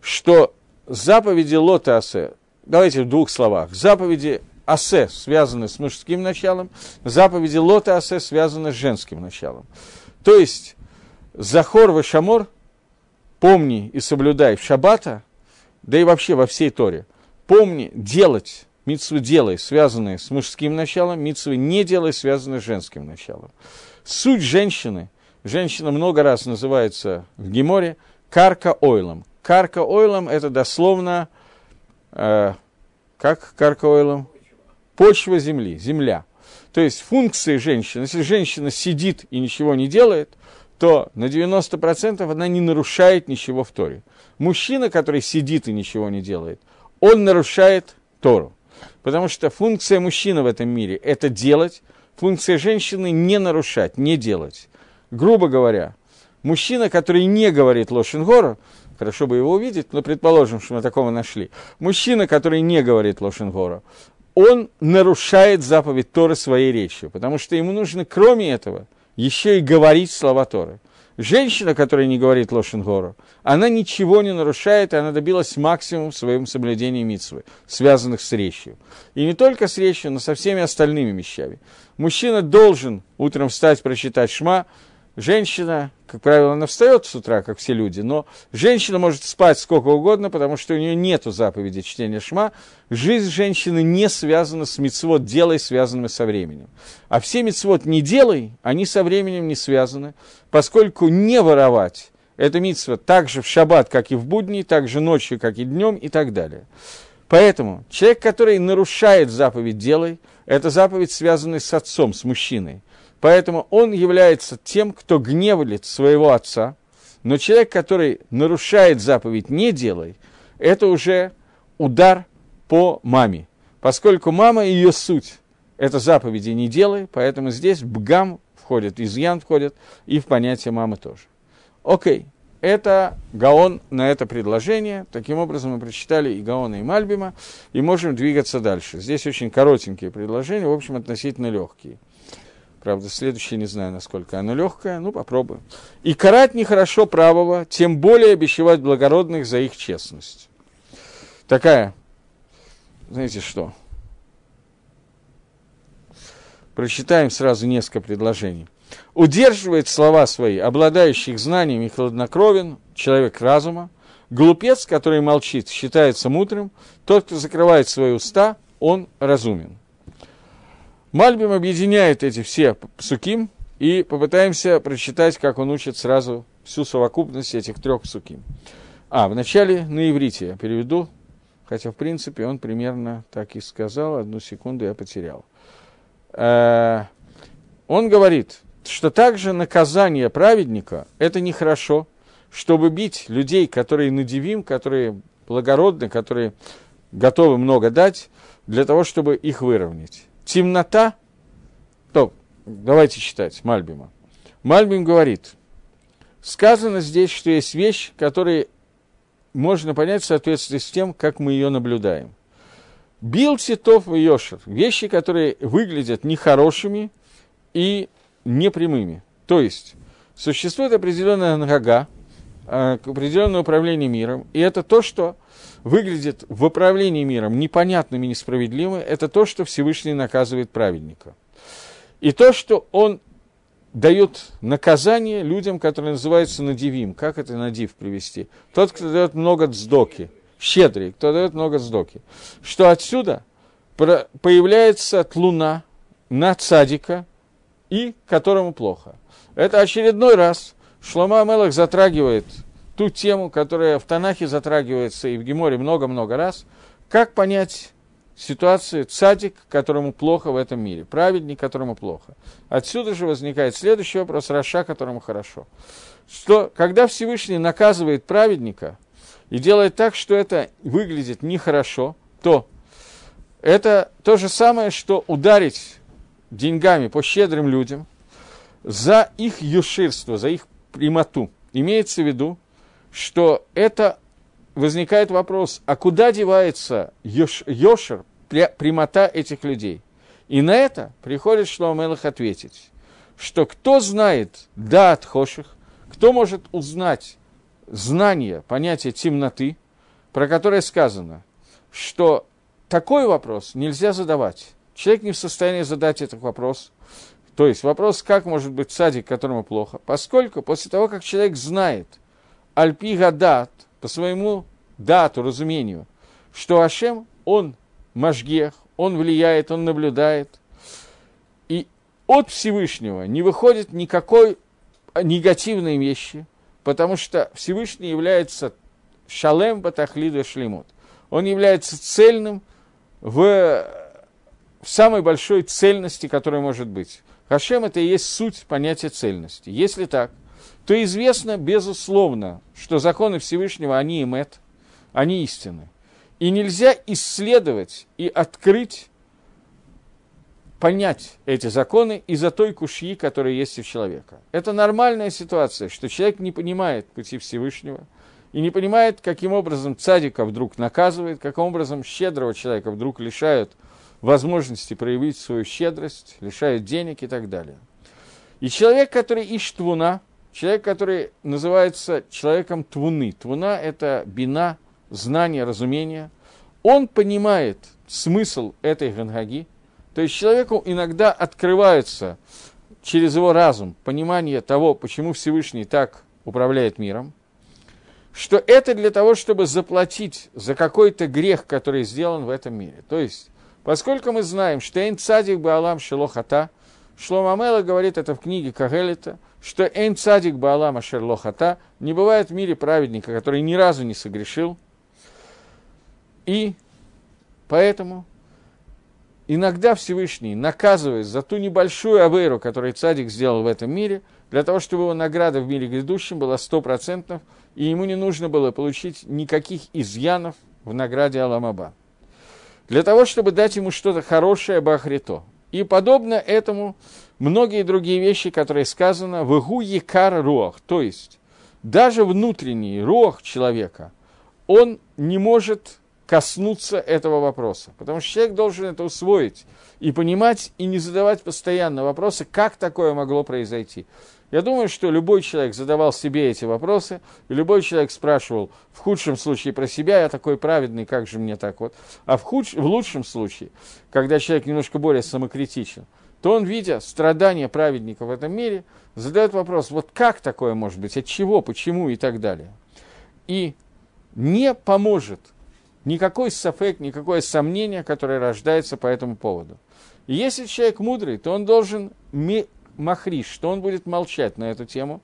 что заповеди лотасе, давайте в двух словах, заповеди асе связаны с мужским началом, заповеди лота асе связаны с женским началом. То есть, захор вешамор, помни и соблюдай в шаббата, да и вообще во всей Торе, помни делать Митсвы делай, связанные с мужским началом, митсвы не делай, связанные с женским началом. Суть женщины, женщина много раз называется в Геморе карка ойлом. Карка ойлом это дословно, э, как карка ойлом? Почва земли, земля. То есть функции женщины, если женщина сидит и ничего не делает, то на 90% она не нарушает ничего в Торе. Мужчина, который сидит и ничего не делает, он нарушает Тору. Потому что функция мужчины в этом мире – это делать, функция женщины – не нарушать, не делать. Грубо говоря, мужчина, который не говорит Лошенгору, хорошо бы его увидеть, но предположим, что мы такого нашли. Мужчина, который не говорит Лошенгору, он нарушает заповедь Торы своей речью, потому что ему нужно, кроме этого, еще и говорить слова Торы. Женщина, которая не говорит Лошенгору, она ничего не нарушает, и она добилась максимум в своем соблюдении митцвы, связанных с речью. И не только с речью, но со всеми остальными вещами. Мужчина должен утром встать, прочитать шма, Женщина, как правило, она встает с утра, как все люди, но женщина может спать сколько угодно, потому что у нее нет заповеди чтения шма. Жизнь женщины не связана с мицвод «делай», связанными со временем. А все мицвод «не делай», они со временем не связаны, поскольку не воровать – это митцва так же в шаббат, как и в будни, так же ночью, как и днем и так далее. Поэтому человек, который нарушает заповедь «делай», это заповедь, связанная с отцом, с мужчиной – Поэтому он является тем, кто гневлит своего отца. Но человек, который нарушает заповедь «не делай», это уже удар по маме. Поскольку мама и ее суть – это заповеди «не делай», поэтому здесь бгам входит, изъян входит, и в понятие мамы тоже. Окей, это Гаон на это предложение. Таким образом, мы прочитали и Гаона, и Мальбима, и можем двигаться дальше. Здесь очень коротенькие предложения, в общем, относительно легкие. Правда, следующее не знаю, насколько оно легкое, ну, попробуем. «И карать нехорошо правого, тем более обещевать благородных за их честность». Такая, знаете что? Прочитаем сразу несколько предложений – удерживает слова свои, обладающих знаниями хладнокровен, человек разума, глупец, который молчит, считается мудрым, тот, кто закрывает свои уста, он разумен. Мальбим объединяет эти все суким, и попытаемся прочитать, как он учит сразу всю совокупность этих трех суким. А, вначале на иврите я переведу, хотя, в принципе, он примерно так и сказал, одну секунду я потерял. Э, он говорит, что также наказание праведника – это нехорошо, чтобы бить людей, которые надевим, которые благородны, которые готовы много дать, для того, чтобы их выровнять. Темнота, то, давайте читать Мальбима. Мальбим говорит, сказано здесь, что есть вещь, которую можно понять в соответствии с тем, как мы ее наблюдаем. Бил Титов и Йошер – вещи, которые выглядят нехорошими и непрямыми. То есть существует определенная нога, э, определенное управление миром, и это то, что выглядит в управлении миром непонятным и несправедливым, это то, что Всевышний наказывает праведника. И то, что он дает наказание людям, которые называются надивим. Как это надив привести? Тот, кто дает много дздоки, щедрый, кто дает много дздоки. Что отсюда появляется тлуна на цадика, и которому плохо. Это очередной раз Шлома Амелах затрагивает ту тему, которая в Танахе затрагивается и в Геморе много-много раз, как понять ситуацию цадик, которому плохо в этом мире, праведник, которому плохо. Отсюда же возникает следующий вопрос, Раша, которому хорошо. Что, когда Всевышний наказывает праведника и делает так, что это выглядит нехорошо, то это то же самое, что ударить деньгами по щедрым людям за их юширство, за их прямоту. Имеется в виду, что это возникает вопрос, а куда девается йош, йошер, прямота этих людей? И на это приходит Шломелах ответить, что кто знает да от хоших, кто может узнать знание, понятие темноты, про которое сказано, что такой вопрос нельзя задавать. Человек не в состоянии задать этот вопрос. То есть вопрос, как может быть садик, которому плохо, поскольку после того, как человек знает альпи гадат, по своему дату, разумению, что Ашем, он мажгех, он влияет, он наблюдает, и от Всевышнего не выходит никакой негативной вещи, потому что Всевышний является шалем батахлида шлемут. Он является цельным в в самой большой цельности, которая может быть. Хашем – это и есть суть понятия цельности. Если так, то известно, безусловно, что законы Всевышнего, они имет, они истины. И нельзя исследовать и открыть, понять эти законы из-за той кушьи, которая есть у человека. Это нормальная ситуация, что человек не понимает пути Всевышнего и не понимает, каким образом цадика вдруг наказывает, каким образом щедрого человека вдруг лишают – возможности проявить свою щедрость, лишают денег и так далее. И человек, который ищет твуна, человек, который называется человеком твуны, твуна – это бина, знание, разумение, он понимает смысл этой гангаги, то есть человеку иногда открывается через его разум понимание того, почему Всевышний так управляет миром, что это для того, чтобы заплатить за какой-то грех, который сделан в этом мире. То есть Поскольку мы знаем, что Эйн Цадик Баалам Шелохата, Шлома Мела говорит это в книге Кагелита, что Эйн Цадик Баалам Шерлохата не бывает в мире праведника, который ни разу не согрешил. И поэтому иногда Всевышний, наказывает за ту небольшую авейру, которую цадик сделал в этом мире, для того, чтобы его награда в мире грядущем была стопроцентных, и ему не нужно было получить никаких изъянов в награде Аламаба. Для того, чтобы дать ему что-то хорошее Бахрито. И подобно этому многие другие вещи, которые сказано в Игу Якар Руах, то есть даже внутренний рух человека, он не может коснуться этого вопроса. Потому что человек должен это усвоить и понимать, и не задавать постоянно вопросы, как такое могло произойти. Я думаю, что любой человек задавал себе эти вопросы, и любой человек спрашивал в худшем случае про себя, я такой праведный, как же мне так вот. А в, худш... в лучшем случае, когда человек немножко более самокритичен, то он, видя страдания праведников в этом мире, задает вопрос, вот как такое может быть, от чего, почему и так далее. И не поможет никакой сафек, никакое сомнение, которое рождается по этому поводу. И если человек мудрый, то он должен махриш, что он будет молчать на эту тему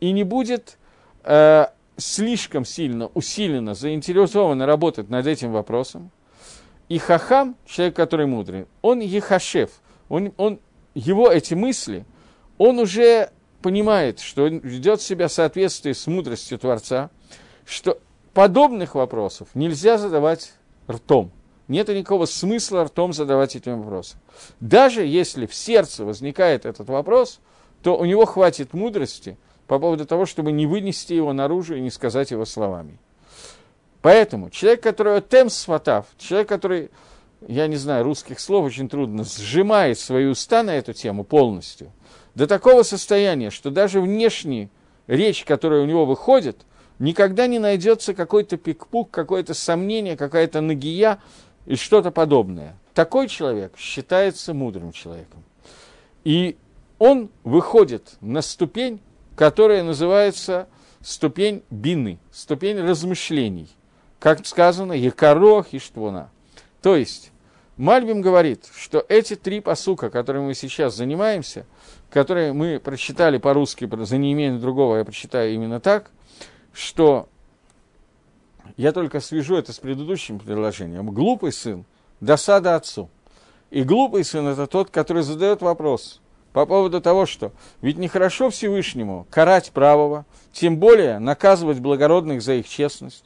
и не будет э, слишком сильно, усиленно, заинтересованно работать над этим вопросом. И хахам, человек, который мудрый, он ехашев, он, он, его эти мысли, он уже понимает, что он ведет себя в соответствии с мудростью Творца, что подобных вопросов нельзя задавать ртом. Нет никакого смысла ртом задавать эти вопросы. Даже если в сердце возникает этот вопрос, то у него хватит мудрости по поводу того, чтобы не вынести его наружу и не сказать его словами. Поэтому человек, который тем сватав, человек, который я не знаю, русских слов очень трудно, сжимает свои уста на эту тему полностью, до такого состояния, что даже внешняя речь, которая у него выходит, никогда не найдется какой-то пикпук, какое-то сомнение, какая-то нагия и что-то подобное. Такой человек считается мудрым человеком. И он выходит на ступень, которая называется ступень бины, ступень размышлений. Как сказано, якорох и штвона – то есть, Мальбим говорит, что эти три посука, которыми мы сейчас занимаемся, которые мы прочитали по-русски, за неимением другого я прочитаю именно так, что я только свяжу это с предыдущим предложением. Глупый сын – досада отцу. И глупый сын – это тот, который задает вопрос по поводу того, что ведь нехорошо Всевышнему карать правого, тем более наказывать благородных за их честность.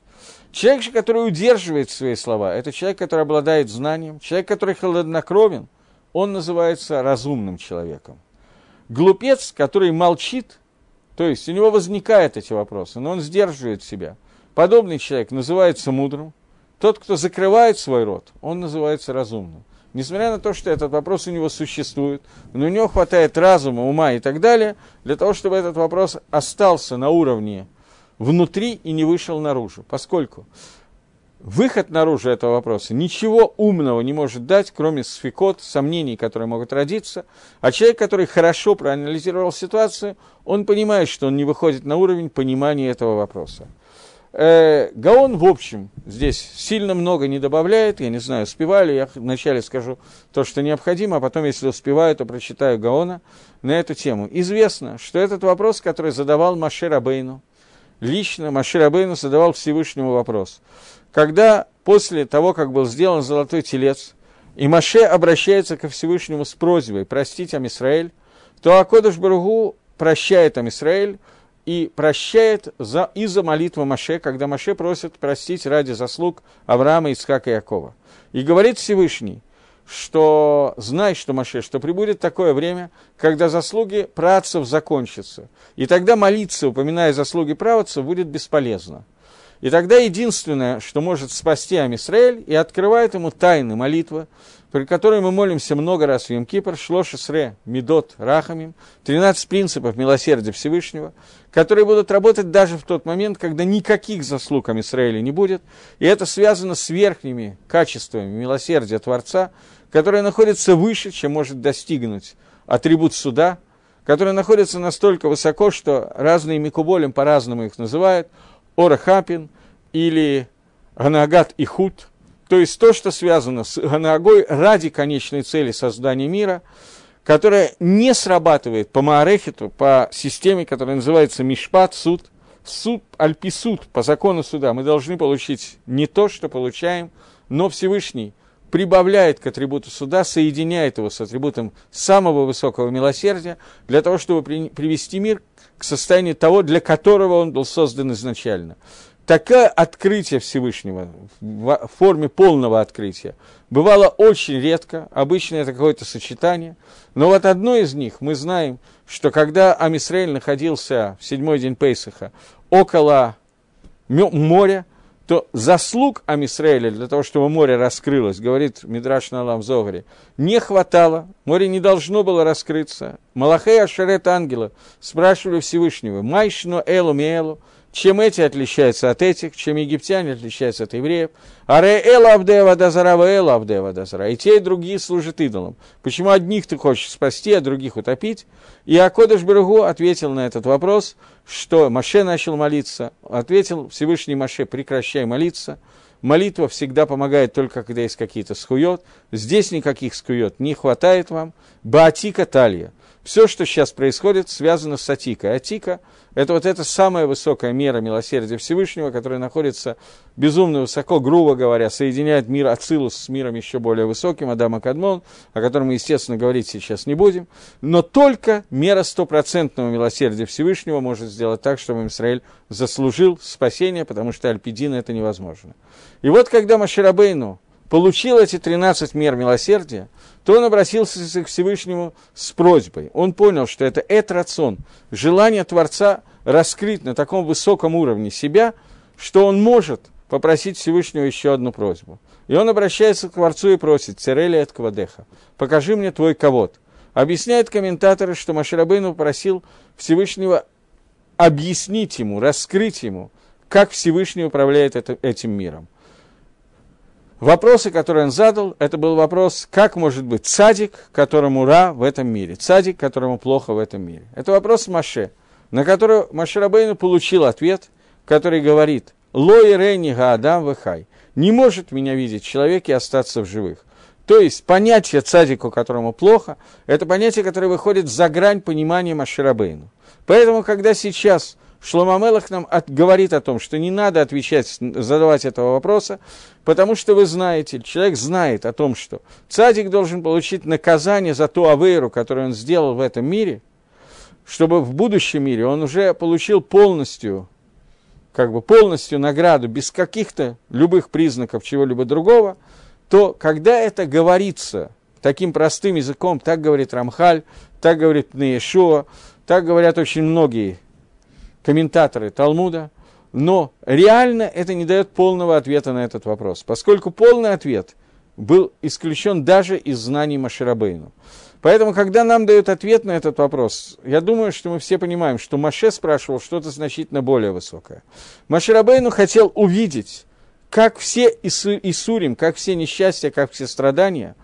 Человек который удерживает свои слова, это человек, который обладает знанием, человек, который холоднокровен, он называется разумным человеком. Глупец, который молчит, то есть у него возникают эти вопросы, но он сдерживает себя. Подобный человек называется мудрым. Тот, кто закрывает свой рот, он называется разумным. Несмотря на то, что этот вопрос у него существует, но у него хватает разума, ума и так далее, для того, чтобы этот вопрос остался на уровне внутри и не вышел наружу, поскольку выход наружу этого вопроса ничего умного не может дать, кроме сфикот, сомнений, которые могут родиться. А человек, который хорошо проанализировал ситуацию, он понимает, что он не выходит на уровень понимания этого вопроса. Э, Гаон, в общем, здесь сильно много не добавляет, я не знаю, успеваю я вначале скажу то, что необходимо, а потом, если успеваю, то прочитаю Гаона на эту тему. Известно, что этот вопрос, который задавал Маше Рабейну, лично Машир Абейну задавал Всевышнему вопрос. Когда после того, как был сделан золотой телец, и Маше обращается ко Всевышнему с просьбой простить Амисраэль, то Акодыш Баругу прощает Амисраэль и прощает за, из-за молитвы Маше, когда Маше просит простить ради заслуг Авраама, Ицхака и Якова. И говорит Всевышний – что знай, что Маше, что прибудет такое время, когда заслуги працев закончатся. И тогда молиться, упоминая заслуги правоцев, будет бесполезно. И тогда единственное, что может спасти Амисраэль, и открывает ему тайны молитвы, при которой мы молимся много раз в Йом-Кипр, Шлошесре, Медот, Рахамим, 13 принципов милосердия Всевышнего, которые будут работать даже в тот момент, когда никаких заслуг Амисраэля не будет, и это связано с верхними качествами милосердия Творца, которое находится выше, чем может достигнуть атрибут суда, который находится настолько высоко, что разные микуболем по-разному их называют, Орахапин или Ганагат и Худ, то есть то, что связано с Ганагой ради конечной цели создания мира, которая не срабатывает по Маарехиту, по системе, которая называется Мишпат, суд, суд, альписуд, по закону суда, мы должны получить не то, что получаем, но Всевышний – прибавляет к атрибуту суда, соединяет его с атрибутом самого высокого милосердия, для того, чтобы при, привести мир к состоянию того, для которого он был создан изначально. Такое открытие Всевышнего в форме полного открытия бывало очень редко, обычно это какое-то сочетание, но вот одно из них мы знаем, что когда Амисраэль находился в седьмой день Пейсаха около моря, то заслуг Амисраэля для того, чтобы море раскрылось, говорит Мидраш Налам Зогаре, не хватало, море не должно было раскрыться. Малахей Ашарет ангела спрашивали Всевышнего, Майшно Элу Миэлу, чем эти отличаются от этих, чем египтяне отличаются от евреев. Аре эл абдева дазара эл абдева дазара. И те, и другие служат идолам. Почему одних ты хочешь спасти, а других утопить? И Акодыш Берегу ответил на этот вопрос, что Маше начал молиться. Ответил Всевышний Маше, прекращай молиться. Молитва всегда помогает только, когда есть какие-то скует. Здесь никаких скует не хватает вам. Баатика талья. Все, что сейчас происходит, связано с Атикой. Атика – это вот эта самая высокая мера милосердия Всевышнего, которая находится безумно высоко, грубо говоря, соединяет мир Ацилус с миром еще более высоким, Адама Кадмон, о котором мы, естественно, говорить сейчас не будем. Но только мера стопроцентного милосердия Всевышнего может сделать так, чтобы Израиль заслужил спасение, потому что Альпидин это невозможно. И вот когда Маширабейну получил эти 13 мер милосердия, то он обратился к Всевышнему с просьбой. Он понял, что это этрацион, желание Творца раскрыть на таком высоком уровне себя, что он может попросить Всевышнего еще одну просьбу. И он обращается к Творцу и просит, «Церели от Квадеха, покажи мне твой ковод». Объясняют комментаторы, что Маширабейну просил Всевышнего объяснить ему, раскрыть ему, как Всевышний управляет это, этим миром. Вопросы, которые он задал, это был вопрос, как может быть цадик, которому ра в этом мире, цадик, которому плохо в этом мире. Это вопрос Маше, на который Маширабейну получил ответ, который говорит, лой рейни гаадам вехай, не может меня видеть человек и остаться в живых. То есть понятие цадику, которому плохо, это понятие, которое выходит за грань понимания Маширабейну. Поэтому, когда сейчас Шломамелах нам от, говорит о том, что не надо отвечать, задавать этого вопроса, потому что вы знаете, человек знает о том, что цадик должен получить наказание за ту авейру, которую он сделал в этом мире, чтобы в будущем мире он уже получил полностью, как бы полностью награду, без каких-то любых признаков чего-либо другого, то когда это говорится таким простым языком, так говорит Рамхаль, так говорит Неешуа, так говорят очень многие комментаторы Талмуда, но реально это не дает полного ответа на этот вопрос, поскольку полный ответ был исключен даже из знаний Маширабейну. Поэтому, когда нам дают ответ на этот вопрос, я думаю, что мы все понимаем, что Маше спрашивал что-то значительно более высокое. Маширабейну хотел увидеть, как все Исурим, как все несчастья, как все страдания,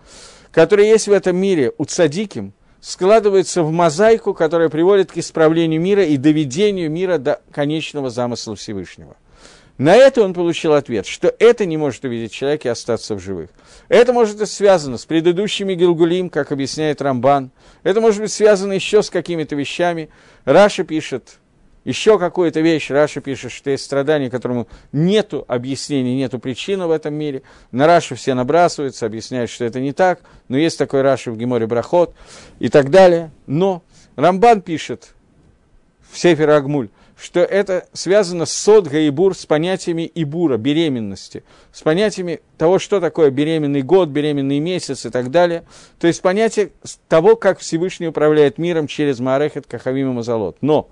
которые есть в этом мире у цадиким, складывается в мозаику, которая приводит к исправлению мира и доведению мира до конечного замысла Всевышнего. На это он получил ответ, что это не может увидеть человек и остаться в живых. Это может быть связано с предыдущими גלגולים, как объясняет Рамбан. Это может быть связано еще с какими-то вещами. Раши пишет, еще какую-то вещь, Раши пишет, что есть страдание, которому нету объяснений, нету причины в этом мире. На Раши все набрасываются, объясняют, что это не так, но есть такой Раши в Гемаре Брахот и так далее. Но Рамбан пишет в Сефер Агмуль, что это связано с סוד העיבור, с понятиями ибура, беременности, с понятиями того, что такое беременный год, беременный месяц и так далее. То есть понятие того, как Всевышний управляет миром через Маарехет, Кахавим и Мазалот. Но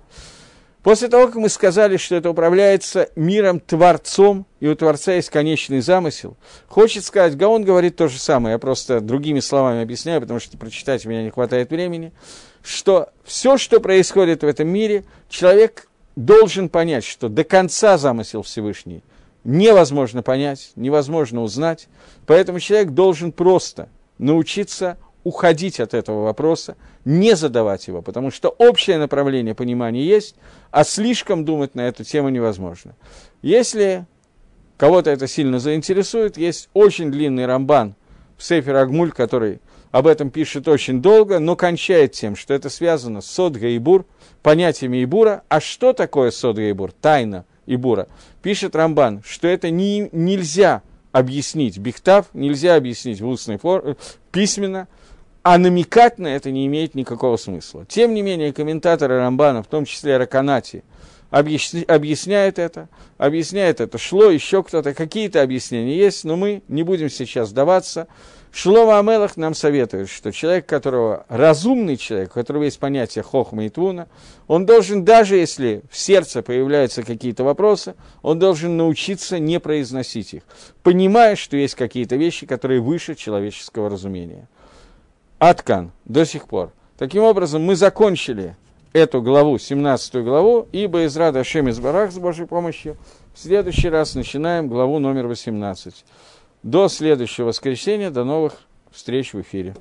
После того, как мы сказали, что это управляется миром Творцом, и у Творца есть конечный замысел, хочет сказать, Гаон говорит то же самое, я просто другими словами объясняю, потому что прочитать у меня не хватает времени, что все, что происходит в этом мире, человек должен понять, что до конца замысел Всевышний невозможно понять, невозможно узнать, поэтому человек должен просто научиться уходить от этого вопроса, не задавать его, потому что общее направление понимания есть, а слишком думать на эту тему невозможно. Если кого-то это сильно заинтересует, есть очень длинный рамбан в Сейфер Агмуль, который об этом пишет очень долго, но кончает тем, что это связано с Содга и понятиями Ибура. А что такое Содга и? Тайна Ибура. Пишет Рамбан, что это не, нельзя объяснить бихтав, нельзя объяснить в устной форме, письменно, а намекать на это не имеет никакого смысла. Тем не менее, комментаторы Рамбана, в том числе Раканати, объясни, объясняет это, объясняет это Шло, еще кто-то, какие-то объяснения есть, но мы не будем сейчас сдаваться. Шлома Амелах нам советует, что человек, которого разумный человек, у которого есть понятие хохма и туна, он должен, даже если в сердце появляются какие-то вопросы, он должен научиться не произносить их, понимая, что есть какие-то вещи, которые выше человеческого разумения. Аткан до сих пор. Таким образом, мы закончили эту главу, 17 главу, и Боизрад Ашем из Барах с Божьей помощью. В следующий раз начинаем главу номер 18. До следующего воскресенья, до новых встреч в эфире.